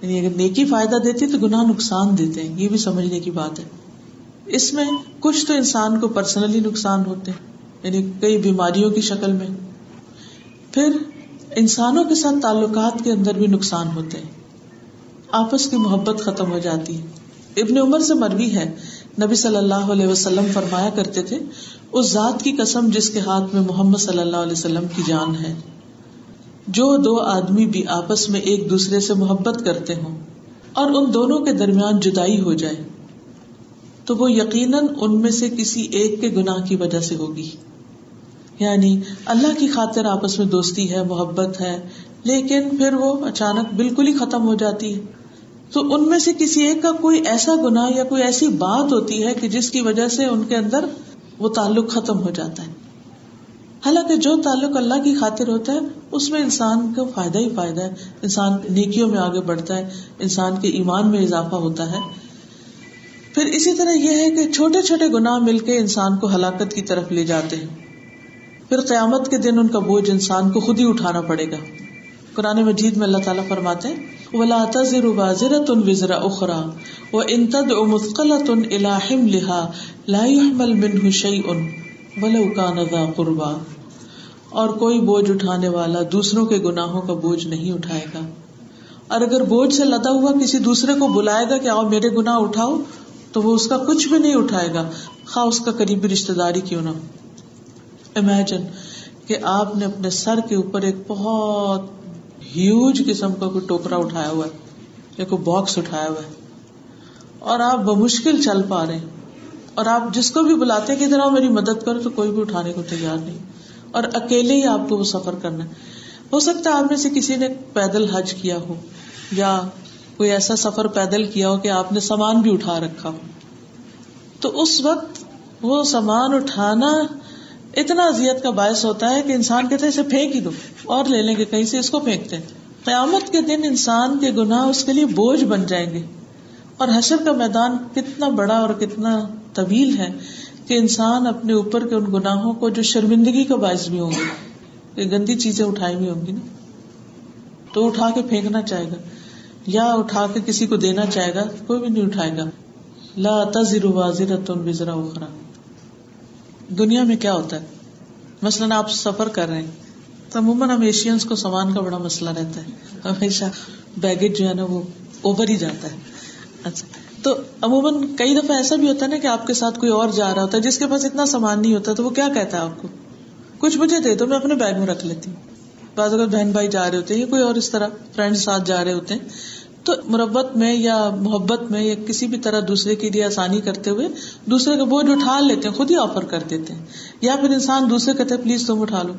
یعنی اگر نیکی فائدہ دیتی تو گناہ نقصان دیتے ہیں۔ یہ بھی سمجھنے کی بات ہے۔ اس میں کچھ تو انسان کو پرسنلی نقصان ہوتے ہیں۔ یعنی کئی بیماریوں کی شکل میں۔ پھر انسانوں کے ساتھ تعلقات کے اندر بھی نقصان ہوتے ہیں۔ آپس کی محبت ختم ہو جاتی ہے۔ ابن عمر سے مروی ہے۔ نبی صلی اللہ علیہ وسلم فرمایا کرتے تھے، اس ذات کی قسم جس کے ہاتھ میں محمد صلی اللہ علیہ وسلم کی جان ہے۔ جو دو آدمی بھی آپس میں ایک دوسرے سے محبت کرتے ہوں اور ان دونوں کے درمیان جدائی ہو جائے، تو وہ یقیناً ان میں سے کسی ایک کے گناہ کی وجہ سے ہوگی۔ یعنی اللہ کی خاطر آپس میں دوستی ہے، محبت ہے، لیکن پھر وہ اچانک بالکل ہی ختم ہو جاتی۔ ہے تو ان میں سے کسی ایک کا کوئی ایسا گنا یا کوئی ایسی بات ہوتی ہے کہ جس کی وجہ سے ان کے اندر وہ تعلق ختم ہو جاتا ہے؟ حالانکہ جو تعلق اللہ کی خاطر ہوتا ہے، اس میں انسان کا فائدہ ہی فائدہ ہے۔ انسان نیکیوں میں آگے بڑھتا ہے، انسان کے ایمان میں اضافہ ہوتا ہے۔ پھر اسی طرح یہ ہے کہ چھوٹے چھوٹے گناہ مل کے انسان کو ہلاکت کی طرف لے جاتے ہیں۔ پھر قیامت کے دن ان کا بوجھ انسان کو خود ہی اٹھانا پڑے گا۔ قرآن مجید میں اللہ تعالیٰ فرماتے ولا تزر وازرة وزر اخرى وان تدع مثقلة الى حملها لا يحمل منه شيء، ولو كان ذا قربا اور کوئی بوجھ اٹھانے والا دوسروں کے گناہوں کا بوجھ نہیں اٹھائے گا۔ اور اگر بوجھ سے لدا ہوا کسی دوسرے کو بلائے گا کہ آؤ میرے گناہ اٹھاؤ، تو وہ اس کا کچھ بھی نہیں اٹھائے گا۔ خواہ اس کا قریبی رشتے داری کیوں نہ امیجن کہ آپ نے اپنے سر کے اوپر ایک بہت ہیوج قسم کا کوئی ٹوکرا اٹھایا ہوا ہے یا کوئی باکس اٹھایا ہوا ہے اور آپ بمشکل چل پا رہے ہیں اور آپ جس کو بھی بلاتے کہ ادھر میری مدد کرو، تو کوئی بھی اٹھانے کو تیار نہیں۔ اور اکیلے ہی آپ کو وہ سفر کرنا ہے۔ ہو سکتا ہے آپ میں سے کسی نے پیدل حج کیا ہو یا کوئی ایسا سفر پیدل کیا ہو کہ آپ نے سامان بھی اٹھا رکھا ہو۔ تو اس وقت وہ سامان اٹھانا اتنا اذیت کا باعث ہوتا ہے کہ انسان کہتے اسے پھینک ہی دو، اور لے لیں گے کہیں سے، اس کو پھینکتے قیامت کے دن انسان کے گناہ اس کے لیے بوجھ بن جائیں گے۔ اور حشر کا میدان کتنا بڑا اور کتنا طویل ہے کہ انسان اپنے اوپر کے ان گناہوں کو جو شرمندگی کا باعث بھی ہوں گے۔ کہ گندی چیزیں اٹھائی ہوئی ہوں گی نا۔ تو اٹھا کے پھینکنا چاہے گا، یا اٹھا کے کسی کو دینا چاہے گا، کوئی بھی نہیں اٹھائے گا۔ لا تزر وازرتن وزرا اخرى دنیا میں کیا ہوتا ہے؟ مثلاً آپ سفر کر رہے ہیں، تو عموماً ہم ایشینس کو سامان کا بڑا مسئلہ رہتا ہے۔ ہمیشہ بیگیج جو ہے نا وہ اوور ہی جاتا ہے۔ اچھا تو عموماً کئی دفعہ ایسا بھی ہوتا ہے نا کہ آپ کے ساتھ کوئی اور جا رہا ہوتا ہے، جس کے پاس اتنا سامان نہیں ہوتا، تو وہ کیا کہتا ہے آپ کو؟ کچھ مجھے دے دو، میں اپنے بیگ میں رکھ لیتی ہوں۔ بعض اگر بہن بھائی جا رہے ہوتے ہیں، یا کوئی اور اس طرح فرینڈ ساتھ جا رہے ہوتے ہیں۔ تو مربت میں یا محبت میں یا کسی بھی طرح دوسرے کے لیے آسانی کرتے ہوئے دوسرے کا بوجھ اٹھا لیتے ہیں، خود ہی آفر کر دیتے ہیں۔ یا پھر انسان دوسرے کہتے پلیز تم اٹھا لو۔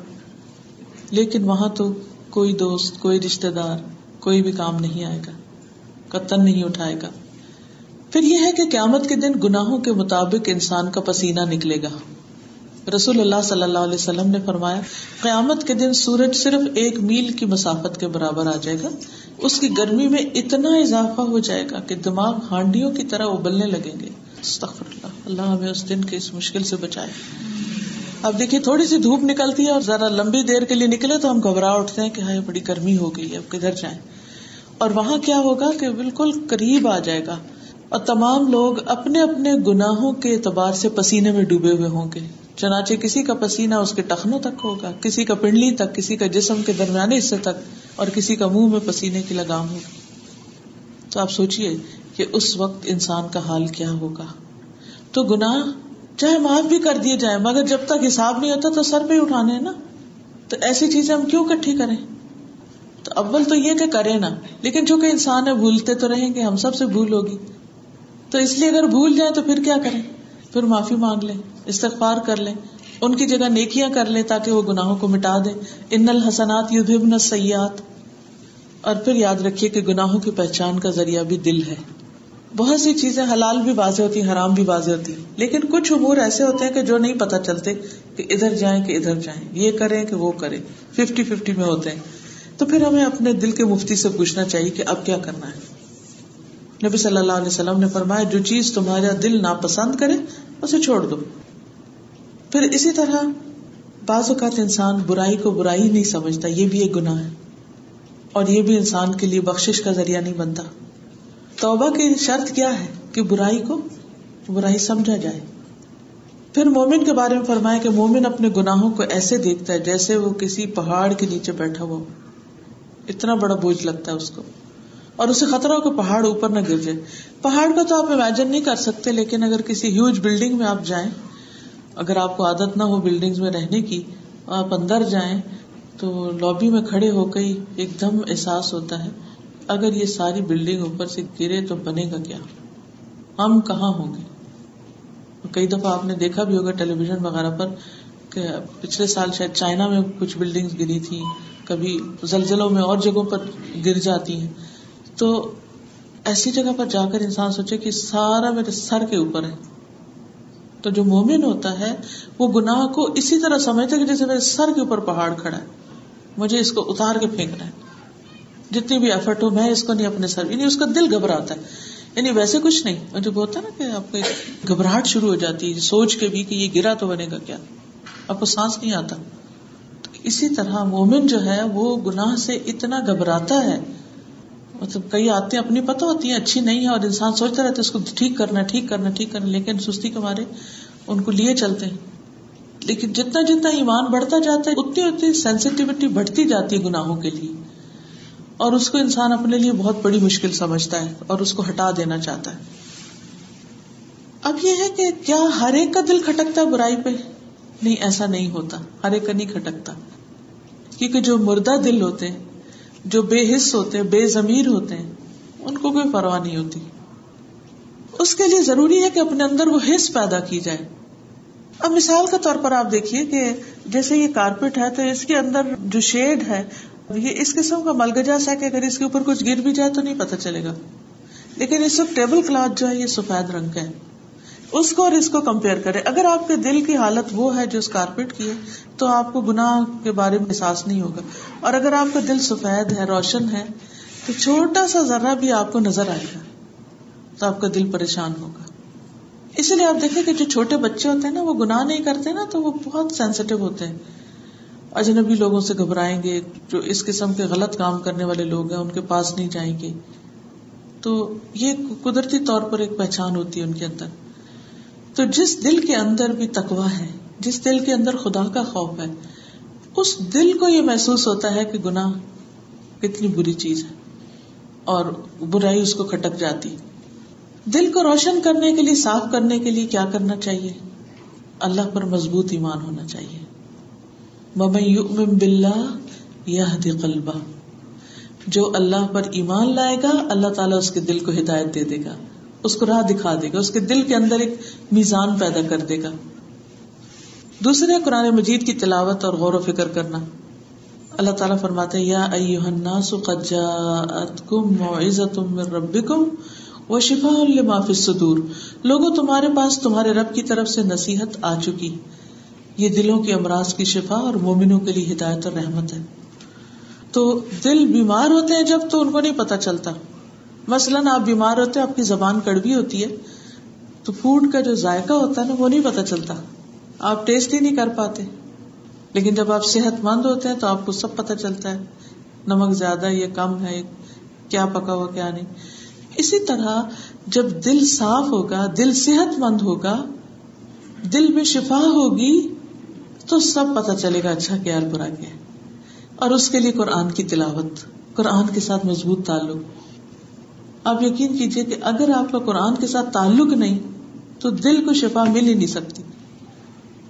لیکن وہاں تو کوئی دوست، کوئی رشتے دار، کوئی بھی کام نہیں آئے گا۔ قطن نہیں اٹھائے گا۔ پھر یہ ہے کہ قیامت کے دن گناہوں کے مطابق انسان کا پسینہ نکلے گا۔ رسول اللہ صلی اللہ علیہ وسلم نے فرمایا، قیامت کے دن سورج صرف ایک میل کی مسافت کے برابر آ جائے گا۔ اس کی گرمی میں اتنا اضافہ ہو جائے گا کہ دماغ ہانڈیوں کی طرح ابلنے لگیں گے۔ اللہ۔ اللہ ہمیں اس دن کے اس مشکل سے بچائے۔ اب دیکھیے، تھوڑی سی دھوپ نکلتی ہے اور ذرا لمبی دیر کے لیے نکلے تو ہم گھبرا اٹھتے ہیں کہ ہاں بڑی گرمی ہو گئی ہے، اب کدھر جائیں۔ اور وہاں کیا ہوگا کہ بالکل قریب آ جائے گا۔ اور تمام لوگ اپنے اپنے گناہوں کے اعتبار سے پسینے میں ڈوبے ہوئے ہوں گے۔ چنانچہ کسی کا پسینہ اس کے ٹخنوں تک ہوگا، کسی کا پنڈلی تک، کسی کا جسم کے درمیانے حصے تک، اور کسی کا منہ میں پسینے کی لگام ہوگی۔ تو آپ سوچیے کہ اس وقت انسان کا حال کیا ہوگا۔ تو گناہ چاہے معاف بھی کر دیے جائیں، مگر جب تک حساب نہیں ہوتا تو سر پہ اٹھانے نا۔ تو ایسی چیزیں ہم کیوں کٹھی کریں؟ تو اول تو یہ کہ کرے نا۔ لیکن چونکہ انسان ہے بھولتے تو رہیں گے، ہم سب سے بھول ہوگی۔ تو اس لیے اگر بھول جائیں تو پھر کیا کریں؟ پھر معافی مانگ لیں، استغفار کر لیں، ان کی جگہ نیکیاں کر لیں تاکہ وہ گناہوں کو مٹا دے ان الحسنات یذہبن سیات اور پھر یاد رکھیے کہ گناہوں کی پہچان کا ذریعہ بھی دل ہے۔ بہت سی چیزیں حلال بھی واضح ہوتی ہیں، حرام بھی واضح ہوتی ہیں، لیکن کچھ امور ایسے ہوتے ہیں کہ جو نہیں پتا چلتے کہ ادھر جائیں کہ ادھر جائیں، یہ کریں کہ وہ کریں۔ ففٹی ففٹی میں ہوتے ہیں۔ تو پھر ہمیں اپنے دل کے مفتی سے پوچھنا چاہیے کہ اب کیا کرنا ہے۔ نبی صلی اللہ علیہ وسلم نے فرمایا، جو چیز تمہارا دل ناپسند کرے، اسے چھوڑ دو۔ پھر اسی طرح بعض اوقات انسان برائی کو برائی نہیں سمجھتا، یہ بھی ایک گناہ ہے۔ اور یہ بھی انسان کے لیے بخش کا ذریعہ نہیں بنتا۔ توبہ کی شرط کیا ہے؟ کہ برائی کو برائی سمجھا جائے۔ پھر مومن کے بارے میں فرمایا کہ مومن اپنے گناہوں کو ایسے دیکھتا ہے جیسے وہ کسی پہاڑ کے نیچے بیٹھا ہوا اتنا بڑا بوجھ لگتا ہے اس کو۔ اور اسے خطرہ ہو کہ پہاڑ اوپر نہ گر جائے۔ پہاڑ کا تو آپ امیجن نہیں کر سکتے، لیکن اگر کسی ہیوج بلڈنگ میں آپ جائیں، اگر آپ کو عادت نہ ہو بلڈنگ میں رہنے کی آپ اندر جائیں، تو لابی میں کھڑے ہو کے ایک دم احساس ہوتا ہے، اگر یہ ساری بلڈنگ اوپر سے گرے تو بنے گا کیا؟ ہم کہاں ہوں گے؟ کئی دفعہ آپ نے دیکھا بھی ہوگا ٹیلی ویژن وغیرہ پر کہ پچھلے سال شاید چائنا میں کچھ بلڈنگ گری تھی کبھی زلزلوں میں اور جگہوں پر گر جاتی ہیں۔ تو ایسی جگہ پر جا کر انسان سوچے کہ سارا میرے سر کے اوپر ہے۔ تو جو مومن ہوتا ہے، وہ گناہ کو اسی طرح سمجھتا کہ جیسے میرے سر کے اوپر پہاڑ کھڑا ہے۔ مجھے اس کو اتار کے پھینکنا ہے۔ جتنی بھی ایفرٹ ہو، میں اس کو نہیں اپنے سر یعنی اس کا دل گھبراتا ہے۔ یعنی ویسے کچھ نہیں، مجھے ہوتا نا کہ آپ کو گھبراہٹ شروع ہو جاتی ہے، سوچ کے بھی کہ یہ گرا تو بنے گا کیا؟ آپ کو سانس نہیں آتا۔ اسی طرح مومن جو ہے، وہ گناہ سے اتنا گھبراتا ہے مطلب کئی آتے اپنی پتہ ہوتی ہیں، اچھی نہیں ہے اور انسان سوچتا رہتا ہے اس کو ٹھیک کرنا ٹھیک کرنا ٹھیک کرنا لیکن سستی کے مارے ان کو لیے چلتے ہیں۔ لیکن جتنا جتنا ایمان بڑھتا جاتا ہے، اتنی اتنی سینسٹیوٹی بڑھتی جاتی ہے گناہوں کے لیے۔ اور اس کو انسان اپنے لیے بہت بڑی مشکل سمجھتا ہے اور اس کو ہٹا دینا چاہتا ہے۔ اب یہ ہے کہ کیا ہر ایک کا دل کھٹکتا ہے برائی پہ؟ نہیں، ایسا نہیں ہوتا۔ ہر ایک کا نہیں کھٹکتا۔ کیونکہ جو مردہ دل ہوتے ہیں جو بے حص ہوتے ہیں، بے ضمیر ہوتے ہیں، ان کو کوئی پرواہ نہیں ہوتی۔ اس کے لیے ضروری ہے کہ اپنے اندر وہ حص پیدا کی جائے۔ اب مثال کے طور پر آپ دیکھیے کہ جیسے یہ کارپیٹ ہے تو اس کے اندر جو شیڈ ہے، یہ اس قسم کا ملگجا سا کہ اگر اس کے اوپر کچھ گر بھی جائے تو نہیں پتا چلے گا۔ لیکن اس وقت ٹیبل کلاتھ جو ہے، یہ سفید رنگ کا ہے اس کو اور اس کو کمپیئر کرے اگر آپ کے دل کی حالت وہ ہے جو اس کارپیٹ کی ہے، تو آپ کو گناہ کے بارے میں احساس نہیں ہوگا۔ اور اگر آپ کا دل سفید ہے، روشن ہے، تو چھوٹا سا ذرا بھی آپ کو نظر آئے گا، تو آپ کا دل پریشان ہوگا۔ اسی لیے آپ دیکھیں کہ جو چھوٹے بچے ہوتے ہیں نا، وہ گناہ نہیں کرتے نا، تو وہ بہت سینسیٹیو ہوتے ہیں۔ اجنبی لوگوں سے گھبرائیں گے، جو اس قسم کے غلط کام کرنے والے لوگ ہیں، ان کے پاس نہیں جائیں گے۔ تو یہ قدرتی طور پر ایک پہچان ہوتی ہے ان کے اندر۔ تو جس دل کے اندر بھی تکوا ہے، جس دل کے اندر خدا کا خوف ہے، اس دل کو یہ محسوس ہوتا ہے کہ گناہ کتنی بری چیز ہے اور برائی اس کو کھٹک جاتی۔ دل کو روشن کرنے کے لیے، صاف کرنے کے لیے کیا کرنا چاہیے؟ اللہ پر مضبوط ایمان ہونا چاہیے۔ قلبہ جو اللہ پر ایمان لائے گا، اللہ تعالیٰ اس کے دل کو ہدایت دے دے گا۔ اس کو راہ دکھا دے گا، اس کے دل کے اندر ایک میزان پیدا کر دے گا۔ دوسرے قرآن مجید کی تلاوت اور غور و فکر کرنا۔ اللہ تعالیٰ فرماتے یا الناس قد جاءتکم موعظۃ من ربکم وہ شفا معافی صدور لوگوں، تمہارے پاس تمہارے رب کی طرف سے نصیحت آ چکی۔ یہ دلوں کے امراض کی شفا اور مومنوں کے لیے ہدایت اور رحمت ہے۔ تو دل بیمار ہوتے ہیں جب تو ان کو نہیں پتا چلتا۔ مثلاً آپ بیمار ہوتے ہیں، آپ کی زبان کڑوی ہوتی ہے، تو فوڈ کا جو ذائقہ ہوتا ہے نا، وہ نہیں پتا چلتا۔ آپ ٹیسٹ ہی نہیں کر پاتے۔ لیکن جب آپ صحت مند ہوتے ہیں، تو آپ کو سب پتا چلتا ہے، نمک زیادہ یا کم ہے کیا پکا ہوا، کیا نہیں۔ اسی طرح جب دل صاف ہوگا، دل صحت مند ہوگا، دل میں شفا ہوگی، تو سب پتا چلے گا اچھا کیا اور برا کیا۔ اور اس کے لیے قرآن کی تلاوت، قرآن کے ساتھ مضبوط تعلق۔ آپ یقین کیجیے کہ اگر آپ کا قرآن کے ساتھ تعلق نہیں، تو دل کو شفا مل ہی نہیں سکتی۔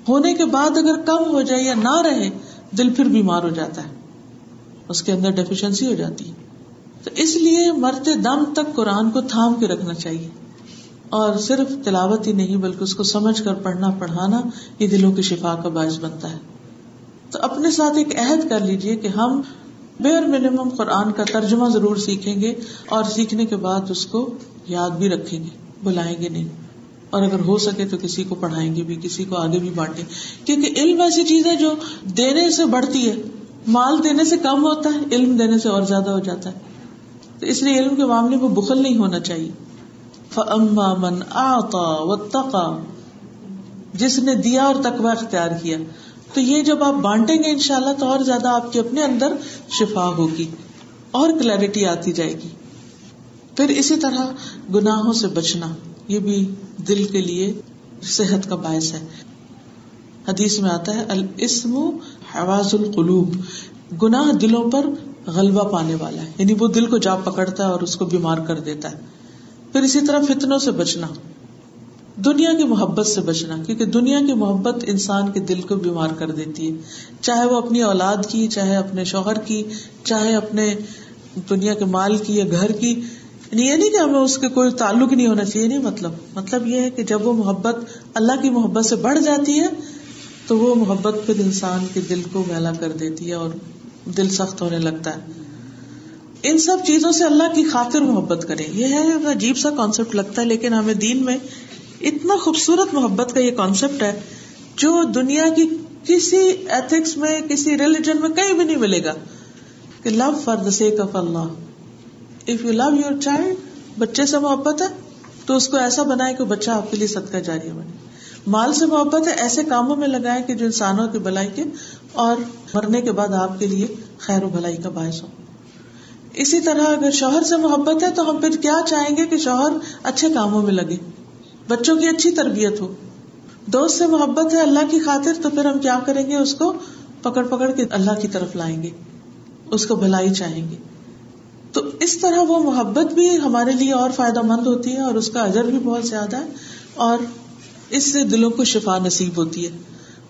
ہونے کے بعد اگر کم ہو جائے یا نہ رہے، دل پھر بیمار ہو جاتا ہے۔ اس کے اندر ڈیفیشنسی ہو جاتی ہے۔ تو اس لیے مرتے دم تک قرآن کو تھام کے رکھنا چاہیے۔ اور صرف تلاوت ہی نہیں، بلکہ اس کو سمجھ کر پڑھنا، پڑھانا، یہ دلوں کی شفا کا باعث بنتا ہے۔ تو اپنے ساتھ ایک عہد کر لیجیے کہ ہم بیر منیمم قرآن کا ترجمہ ضرور سیکھیں گے اور سیکھنے کے بعد اس کو یاد بھی رکھیں گے، بلائیں گے نہیں۔ اور اگر ہو سکے تو کسی کو پڑھائیں گے بھی، کسی کو آگے بھی بانٹے کیونکہ علم ایسی چیز ہے جو دینے سے بڑھتی ہے، مال دینے سے کم ہوتا ہے، علم دینے سے اور زیادہ ہو جاتا ہے۔ تو اس لیے علم کے معاملے میں بخل نہیں ہونا چاہیے۔ فَأَمَّا مَنْ آتا جس نے دیا اور تقوی اختیار کیا۔ تو یہ جب آپ بانٹیں گے انشاءاللہ تو اور زیادہ آپ کے اپنے اندر شفا ہوگی اور کلیرٹی آتی جائے گی۔ پھر اسی طرح گناہوں سے بچنا، یہ بھی دل کے لیے صحت کا باعث ہے۔ حدیث میں آتا ہے، الاسم حواز القلوب۔ گناہ دلوں پر غلبہ پانے والا ہے۔ یعنی وہ دل کو جا پکڑتا ہے اور اس کو بیمار کر دیتا ہے۔ پھر اسی طرح فتنوں سے بچنا۔ دنیا کی محبت سے بچنا، کیونکہ دنیا کی محبت انسان کے دل کو بیمار کر دیتی ہے۔ چاہے وہ اپنی اولاد کی، چاہے اپنے شوہر کی، چاہے اپنے دنیا کے مال کی یا گھر کی۔ یعنی یہ نہیں کہ ہمیں اس کے کوئی تعلق نہیں ہونا چاہیے نہیں مطلب۔ مطلب یہ ہے کہ جب وہ محبت اللہ کی محبت سے بڑھ جاتی ہے، تو وہ محبت پھر انسان کے دل کو میلا کر دیتی ہے اور دل سخت ہونے لگتا ہے۔ ان سب چیزوں سے اللہ کی خاطر محبت کریں۔ یہ ہے، عجیب سا کانسیپٹ لگتا ہے، لیکن ہمیں دین میں اتنا خوبصورت محبت کا یہ کانسیپٹ ہے جو دنیا کی کسی ایتھکس میں، کسی ریلیجن میں کہیں بھی نہیں ملے گا۔ کہ love for the sake of Allah if you love your child بچے سے محبت ہے، تو اس کو ایسا بنائے کہ بچہ آپ کے لیے صدقہ جاری بنے۔ مال سے محبت ہے، ایسے کاموں میں لگائے کہ جو انسانوں کی بلائی کے اور مرنے کے بعد آپ کے لیے خیر و بھلائی کا باعث ہو۔ اسی طرح اگر شوہر سے محبت ہے، تو ہم پھر کیا چاہیں گے کہ شوہر اچھے کاموں میں لگے؟ بچوں کی اچھی تربیت ہو۔ دوست سے محبت ہے اللہ کی خاطر، تو پھر ہم کیا کریں گے؟ اس کو پکڑ پکڑ کے اللہ کی طرف لائیں گے۔ اس کو بھلائی چاہیں گے۔ تو اس طرح وہ محبت بھی ہمارے لیے اور فائدہ مند ہوتی ہے اور اس کا اجر بھی بہت زیادہ ہے اور اس سے دلوں کو شفا نصیب ہوتی ہے۔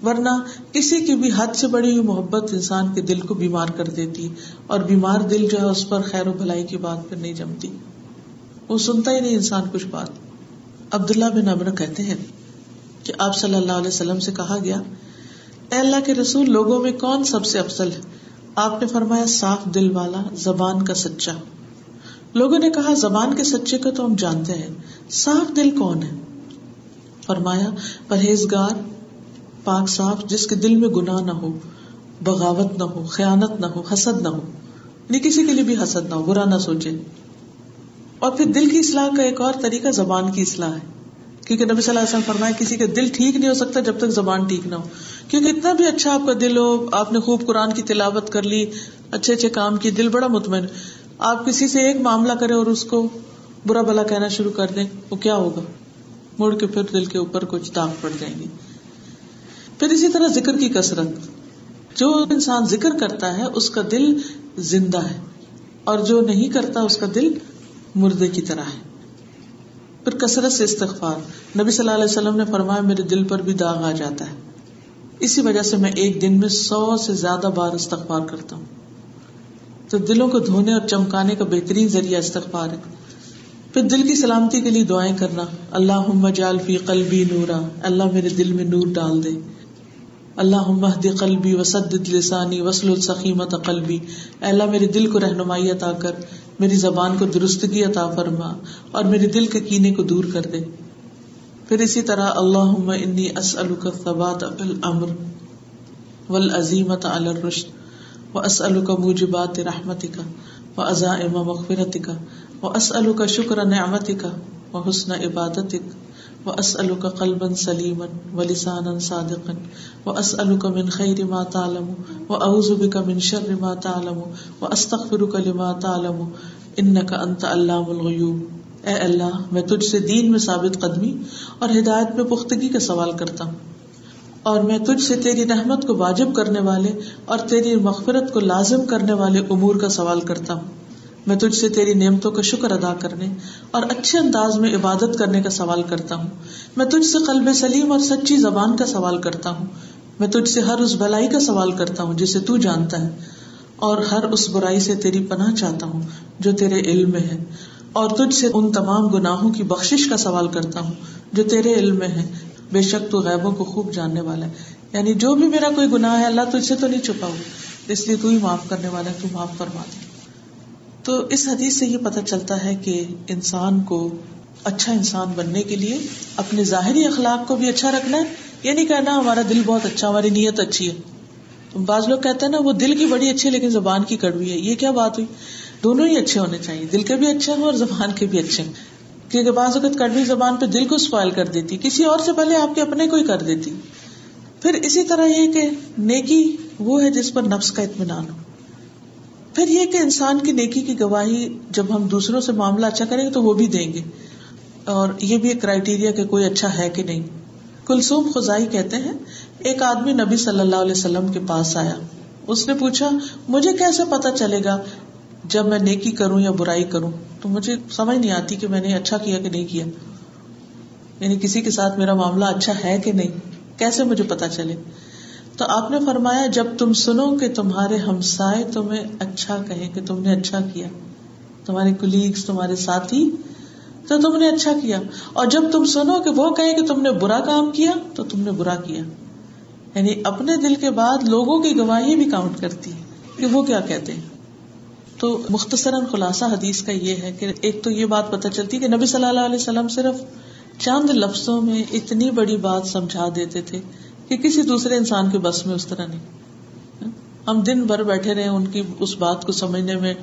ورنہ کسی کی بھی حد سے بڑی ہوئی محبت انسان کے دل کو بیمار کر دیتی اور بیمار دل جو ہے اس پر خیر و بھلائی کی بات پھر نہیں جمتی۔ وہ سنتا ہی نہیں انسان کچھ بات۔ عبداللہ بن امر کہتے ہیں کہ آپ صلی اللہ علیہ وسلم سے کہا گیا، اے اللہ کے رسول، لوگوں میں کون سب سے افضل ہے؟ آپ نے فرمایا، صاف دل والا، زبان کا سچا. لوگوں نے کہا، زبان کے سچے کو تو ہم جانتے ہیں، صاف دل کون ہے؟ فرمایا، پرہیزگار، پاک صاف، جس کے دل میں گناہ نہ ہو، بغاوت نہ ہو، خیانت نہ ہو، حسد نہ ہو نہیں کسی کے لیے بھی حسد نہ ہو، برا نہ سوچے۔ اور پھر دل کی اصلاح کا ایک اور طریقہ زبان کی اصلاح ہے۔ کیونکہ نبی صلی اللہ علیہ وسلم فرمایا کسی کا دل ٹھیک نہیں ہو سکتا جب تک زبان ٹھیک نہ ہو۔ کیونکہ اتنا بھی اچھا آپ کا دل ہو، آپ نے خوب قرآن کی تلاوت کر لی، اچھے اچھے کام کی دل بڑا مطمئن۔ آپ کسی سے ایک معاملہ کرے اور اس کو برا بلا کہنا شروع کر دیں، وہ کیا ہوگا؟ مڑ کے پھر دل کے اوپر کچھ داغ پڑ جائیں گی پھر اسی طرح ذکر کی کثرت۔ جو انسان ذکر کرتا ہے، اس کا دل زندہ ہے۔ اور جو نہیں کرتا، اس کا دل مردے کی طرح ہے۔ پھر کثرت سے استغفار۔ نبی صلی اللہ علیہ وسلم نے فرمایا، میرے دل پر بھی داغ آ جاتا ہے۔ اسی وجہ سے میں ایک دن میں سو سے زیادہ بار استغفار کرتا ہوں۔ تو دلوں کو دھونے اور چمکانے کا بہترین ذریعہ استغفار ہے۔ پھر دل کی سلامتی کے لیے دعائیں کرنا۔ اللہ جال فی قلبی نورا۔ اللہ میرے دل میں نور ڈال دے۔ اللہ مہد قلبی وسد لسانی وسل السخیمت قلبی۔ اللہ، میرے دل کو رہنمائی عطا کر۔ میری زبان کو درستگی عطا فرما اور میرے دل کے کینے کو دور کر دے۔ پھر اسی طرح اللہ انی اسلک ثبات الامر والعظیمت علی الرشد و اسلک موجبات رحمتک و ازائم مغفرتک و اسلک شکر نعمتک و حسن عبادتک۔ و اسلک قلبا سلیما و صادقا و اسلک من خیر ما تعلم و اعوذ بک من شر ما تعلم و لما تعلم انك انت علام الغیوب اے اللہ، میں تجھ سے دین میں ثابت قدمی اور ہدایت میں پختگی کا سوال کرتا ہوں۔ اور میں تجھ سے تیری رحمت کو واجب کرنے والے اور تیری مغفرت کو لازم کرنے والے امور کا سوال کرتا ہوں۔ میں تجھ سے تیری نعمتوں کا شکر ادا کرنے اور اچھے انداز میں عبادت کرنے کا سوال کرتا ہوں۔ میں تجھ سے قلب سلیم اور سچی زبان کا سوال کرتا ہوں۔ میں تجھ سے ہر اس بلائی کا سوال کرتا ہوں جسے تو جانتا ہے اور ہر اس برائی سے تیری پناہ چاہتا ہوں جو تیرے علم میں ہے۔ اور تجھ سے ان تمام گناہوں کی بخش کا سوال کرتا ہوں جو تیرے علم میں ہے۔ بے شک تو غیبوں کو خوب جاننے والا ہے۔ یعنی جو بھی میرا کوئی گناہ ہے اللہ تجھ سے تو نہیں چھپا ہوں اس لیے تو ہی معاف کرنے والا ہے، تو معاف کروا دے۔ تو اس حدیث سے یہ پتہ چلتا ہے کہ انسان کو اچھا انسان بننے کے لیے اپنے ظاہری اخلاق کو بھی اچھا رکھنا ہے۔ یہ نہیں کہنا ہمارا دل بہت اچھا ہماری نیت اچھی ہے۔ بعض لوگ کہتے ہیں نا، وہ دل کی بڑی اچھی ہے لیکن زبان کی کڑوی ہے۔ یہ کیا بات ہوئی؟ دونوں ہی اچھے ہونے چاہیے۔ دل کے بھی اچھے ہوں اور زبان کے بھی اچھے ہوں۔ کیونکہ بعض اوقات کڑوی زبان پہ دل کو اسپائل کر دیتی، کسی اور سے پہلے آپ کے اپنے کو ہی کر دیتی۔ پھر اسی طرح یہ کہ نیکی وہ ہے جس پر نفس کا اطمینان ہو۔ پھر یہ کہ انسان کی نیکی کی گواہی جب ہم دوسروں سے معاملہ اچھا کریں گے تو وہ بھی دیں گے۔ اور یہ بھی ایک کرائٹیریا کہ کوئی اچھا ہے کہ نہیں۔ کلسوم خزائی کہتے ہیں، ایک آدمی نبی صلی اللہ علیہ وسلم کے پاس آیا۔ اس نے پوچھا، مجھے کیسے پتا چلے گا جب میں نیکی کروں یا برائی کروں؟ تو مجھے سمجھ نہیں آتی کہ میں نے اچھا کیا کہ نہیں کیا۔ یعنی کسی کے ساتھ میرا معاملہ اچھا ہے کہ نہیں؟ کیسے مجھے پتا چلے؟ تو آپ نے فرمایا، جب تم سنو کہ تمہارے ہمسائے تمہیں اچھا کہیں کہ تم نے اچھا کیا، تمہارے کلیگس تمہارے ساتھی، تو تم نے اچھا کیا۔ اور جب تم سنو کہ وہ کہیں کہ تم نے برا کام کیا، تو تم نے برا کیا۔ یعنی اپنے دل کے بعد لوگوں کی گواہی بھی کاؤنٹ کرتی ہے کہ وہ کیا کہتے ہیں۔ تو مختصراً خلاصہ حدیث کا یہ ہے کہ ایک تو یہ بات پتہ چلتی کہ نبی صلی اللہ علیہ وسلم صرف چند لفظوں میں اتنی بڑی بات سمجھا دیتے تھے کہ کسی دوسرے انسان کے بس میں اس طرح نہیں۔ ہم دن بھر بیٹھے رہے، ان کی اس بات کو سمجھنے میں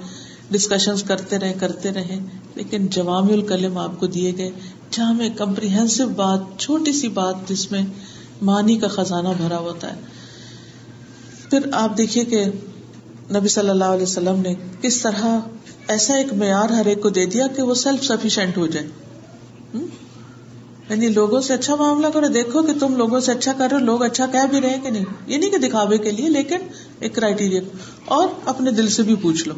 ڈسکشن کرتے رہے کرتے رہے۔ لیکن جوام الکلم آپ کو دیے گئے، جہاں میں کمپریہنسو بات، چھوٹی سی بات جس میں مانی کا خزانہ بھرا ہوتا ہے۔ پھر آپ دیکھیے کہ نبی صلی اللہ علیہ وسلم نے کس طرح ایسا ایک معیار ہر ایک کو دے دیا کہ وہ سیلف سفیشینٹ ہو جائے۔ یعنی لوگوں سے اچھا معاملہ کرو، دیکھو کہ تم لوگوں سے اچھا کر رہے ہو، لوگ اچھا کہہ بھی رہے کہ نہیں؟ یہ نہیں کہ دکھاوے کے لیے، لیکن ایک کرائٹیریا اور اپنے دل سے بھی پوچھ لو۔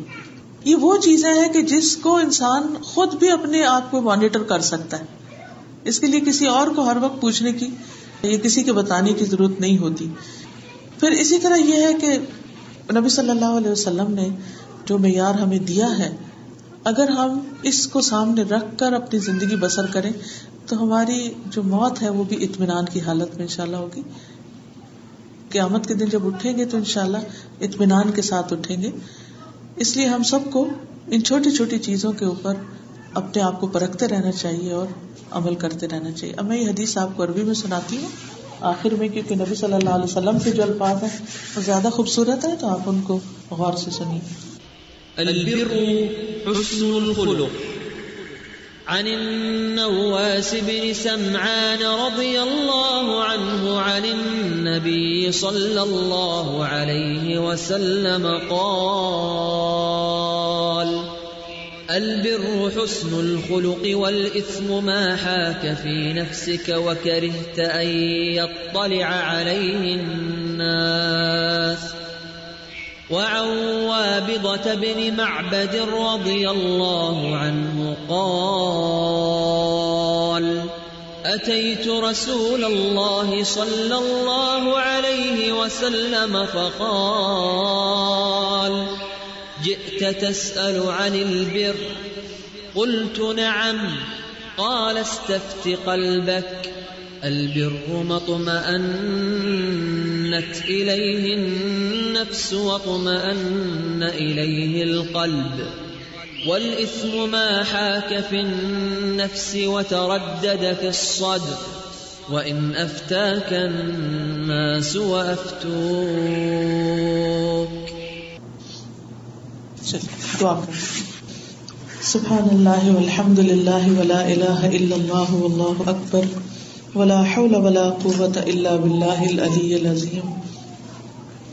یہ وہ چیزیں ہیں کہ جس کو انسان خود بھی اپنے آپ کو مانیٹر کر سکتا ہے۔ اس کے لیے کسی اور کو ہر وقت پوچھنے کی، یا کسی کے بتانے کی ضرورت نہیں ہوتی۔ پھر اسی طرح یہ ہے کہ نبی صلی اللہ علیہ وسلم نے جو معیار ہمیں دیا ہے، اگر ہم اس کو سامنے رکھ کر اپنی زندگی بسر کریں تو ہماری جو موت ہے وہ بھی اطمینان کی حالت میں انشاءاللہ ہوگی۔ قیامت کے دن جب اٹھیں گے تو انشاءاللہ اطمینان کے ساتھ اٹھیں گے۔ اس لیے ہم سب کو ان چھوٹی چھوٹی چیزوں کے اوپر اپنے آپ کو پرکھتے رہنا چاہیے اور عمل کرتے رہنا چاہیے۔ اب میں یہ حدیث آپ کو عربی میں سناتی ہوں۔ آخر میں کیونکہ نبی صلی اللہ علیہ وسلم کے جو الفاظ ہیں وہ زیادہ خوبصورت ہے تو آپ ان کو غور سے سنیے۔ البر حسن الخلق۔ عن النواس بن سمعان رضي الله عنه عن النبي صلى الله عليه وسلم قال، البر حسن الخلق والإثم ما حاك في نفسك وكرهت أن يطلع عليه الناس. وعن وابضة بن معبد رضي الله عنه قال، أتيت رسول الله صلى الله عليه وسلم فقال، جئت تسأل عن البر. قلت نعم، قال استفت قلبك البر ما إليه النفس واطمأن إليه القلب والإثم ما حاك في النفس وتردد في الصدر وإن أفتاك الناس وأفتوك سبحان اللہ والحمد للہ ولا الہ الا اللہ واللہ اکبر ولا حول ولا قوة الا باللہ العلی العظیم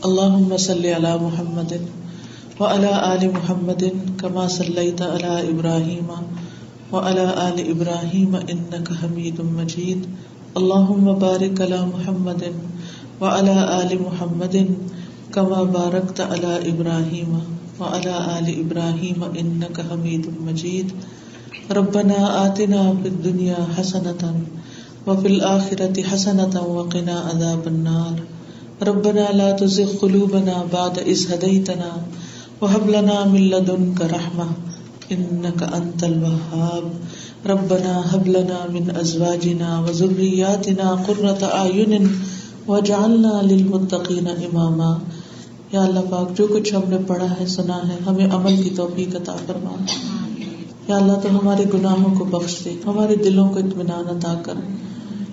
اللہم صلی علی محمد وعلى آل محمد كما صلیت علی ابراہیم وعلى آل ابراہیم انکا حمید مجید اللہم بارک علی محمد وعلى آل محمد كما بارکت علی ابراہیم وعلى آل إبراهيم إنك حميد مجيد. ربنا آتنا في الدنيا حسنة وفي الآخرة حسنة وقنا عذاب النار. ربنا لا تزغ قلوبنا بعد إذ هديتنا وهب لنا من لدنك رحمة إنك أنت الوهاب ربنا هب لنا من أزواجنا وذرياتنا قرة أعين واجعلنا للمتقين إماما یا اللہ پاک جو کچھ ہم نے پڑھا ہے سنا ہے ہمیں عمل کی توفیق عطا فرما۔ یا اللہ تو ہمارے گناہوں کو بخش دے ہمارے دلوں کو اطمینان عطا کر۔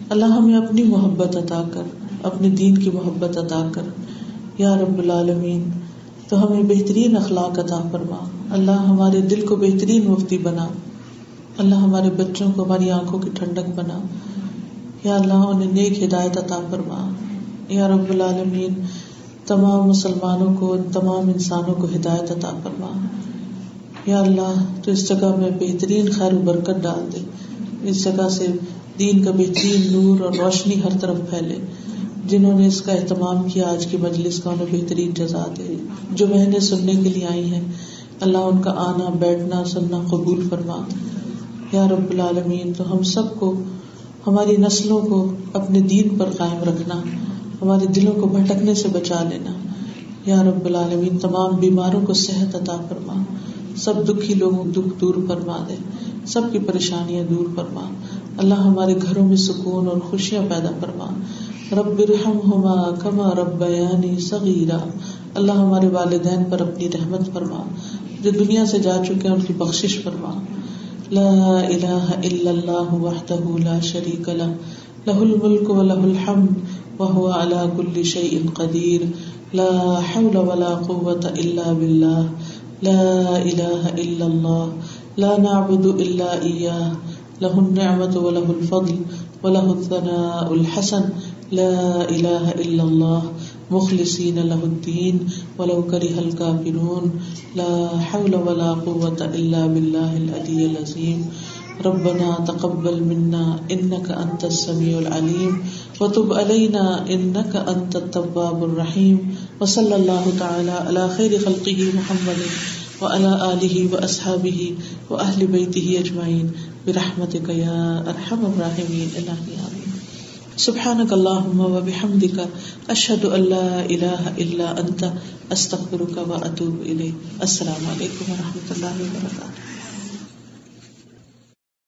اللہ ہمیں اپنی محبت عطا کر، اپنے دین کی محبت عطا کر۔ یا رب العالمین، تو ہمیں بہترین اخلاق عطا فرما۔ اللہ ہمارے دل کو بہترین مفتی بنا۔ اللہ ہمارے بچوں کو ہماری آنکھوں کی ٹھنڈک بنا۔ یا اللہ انہیں نیک ہدایت عطا فرما۔ یا رب العالمین، تمام مسلمانوں کو تمام انسانوں کو ہدایت عطا فرما۔ یا اللہ، تو اس جگہ میں بہترین خیر و برکت ڈال دے۔ اس جگہ سے دین کا بہترین نور اور روشنی ہر طرف پھیلے۔ جنہوں نے اس کا اہتمام کیا، آج کی مجلس کا انہیں بہترین جزا دے۔ جو محنت سننے کے لیے آئی ہیں، اللہ ان کا آنا، بیٹھنا، سننا، قبول فرما۔ یا رب العالمین، تو ہم سب کو، ہماری نسلوں کو اپنے دین پر قائم رکھنا، ہمارے دلوں کو بھٹکنے سے بچا لینا۔ یا رب العالمین، تمام بیماروں کو صحت عطا فرما۔ سب دکھی لوگوں دکھ دور فرما دے۔ سب کی پریشانیاں دور فرما۔ اللہ ہمارے گھروں میں سکون اور خوشیاں پیدا فرما۔ رب ہما کما رب بیانی صغیرہ اللہ ہمارے والدین پر اپنی رحمت فرما۔ جو دنیا سے جا چکے ہیں ان کی بخشش فرما۔ لا الہ الا اللہ وحدہ لا شریک لہ۔ لہ الملک و لہ الحمد وهو على كل شيء قدير لا حول ولا قوة إلا بالله لا إله إلا الله لا نعبد إلا إياه له النعمة وله الفضل وله الثناء الحسن. لا إله إلا الله. مخلصين له الدين. ولو كره الكافرون. لا حول ولا قوة إلا بالله العلي العظيم. ربنا تقبل منا انك انت السميع العليم. وتب علينا انك انت التواب الرحيم. وصلى الله تعالى على خير خلقه محمد وعلى اله واصحابه واهل بيته اجمعين برحمتك يا ارحم الراحمين الهي امين سبحانك اللهم وبحمدك اشهد ان لا اله الا انت استغفرك واتوب اليك السلام عليكم ورحمه الله وبركاته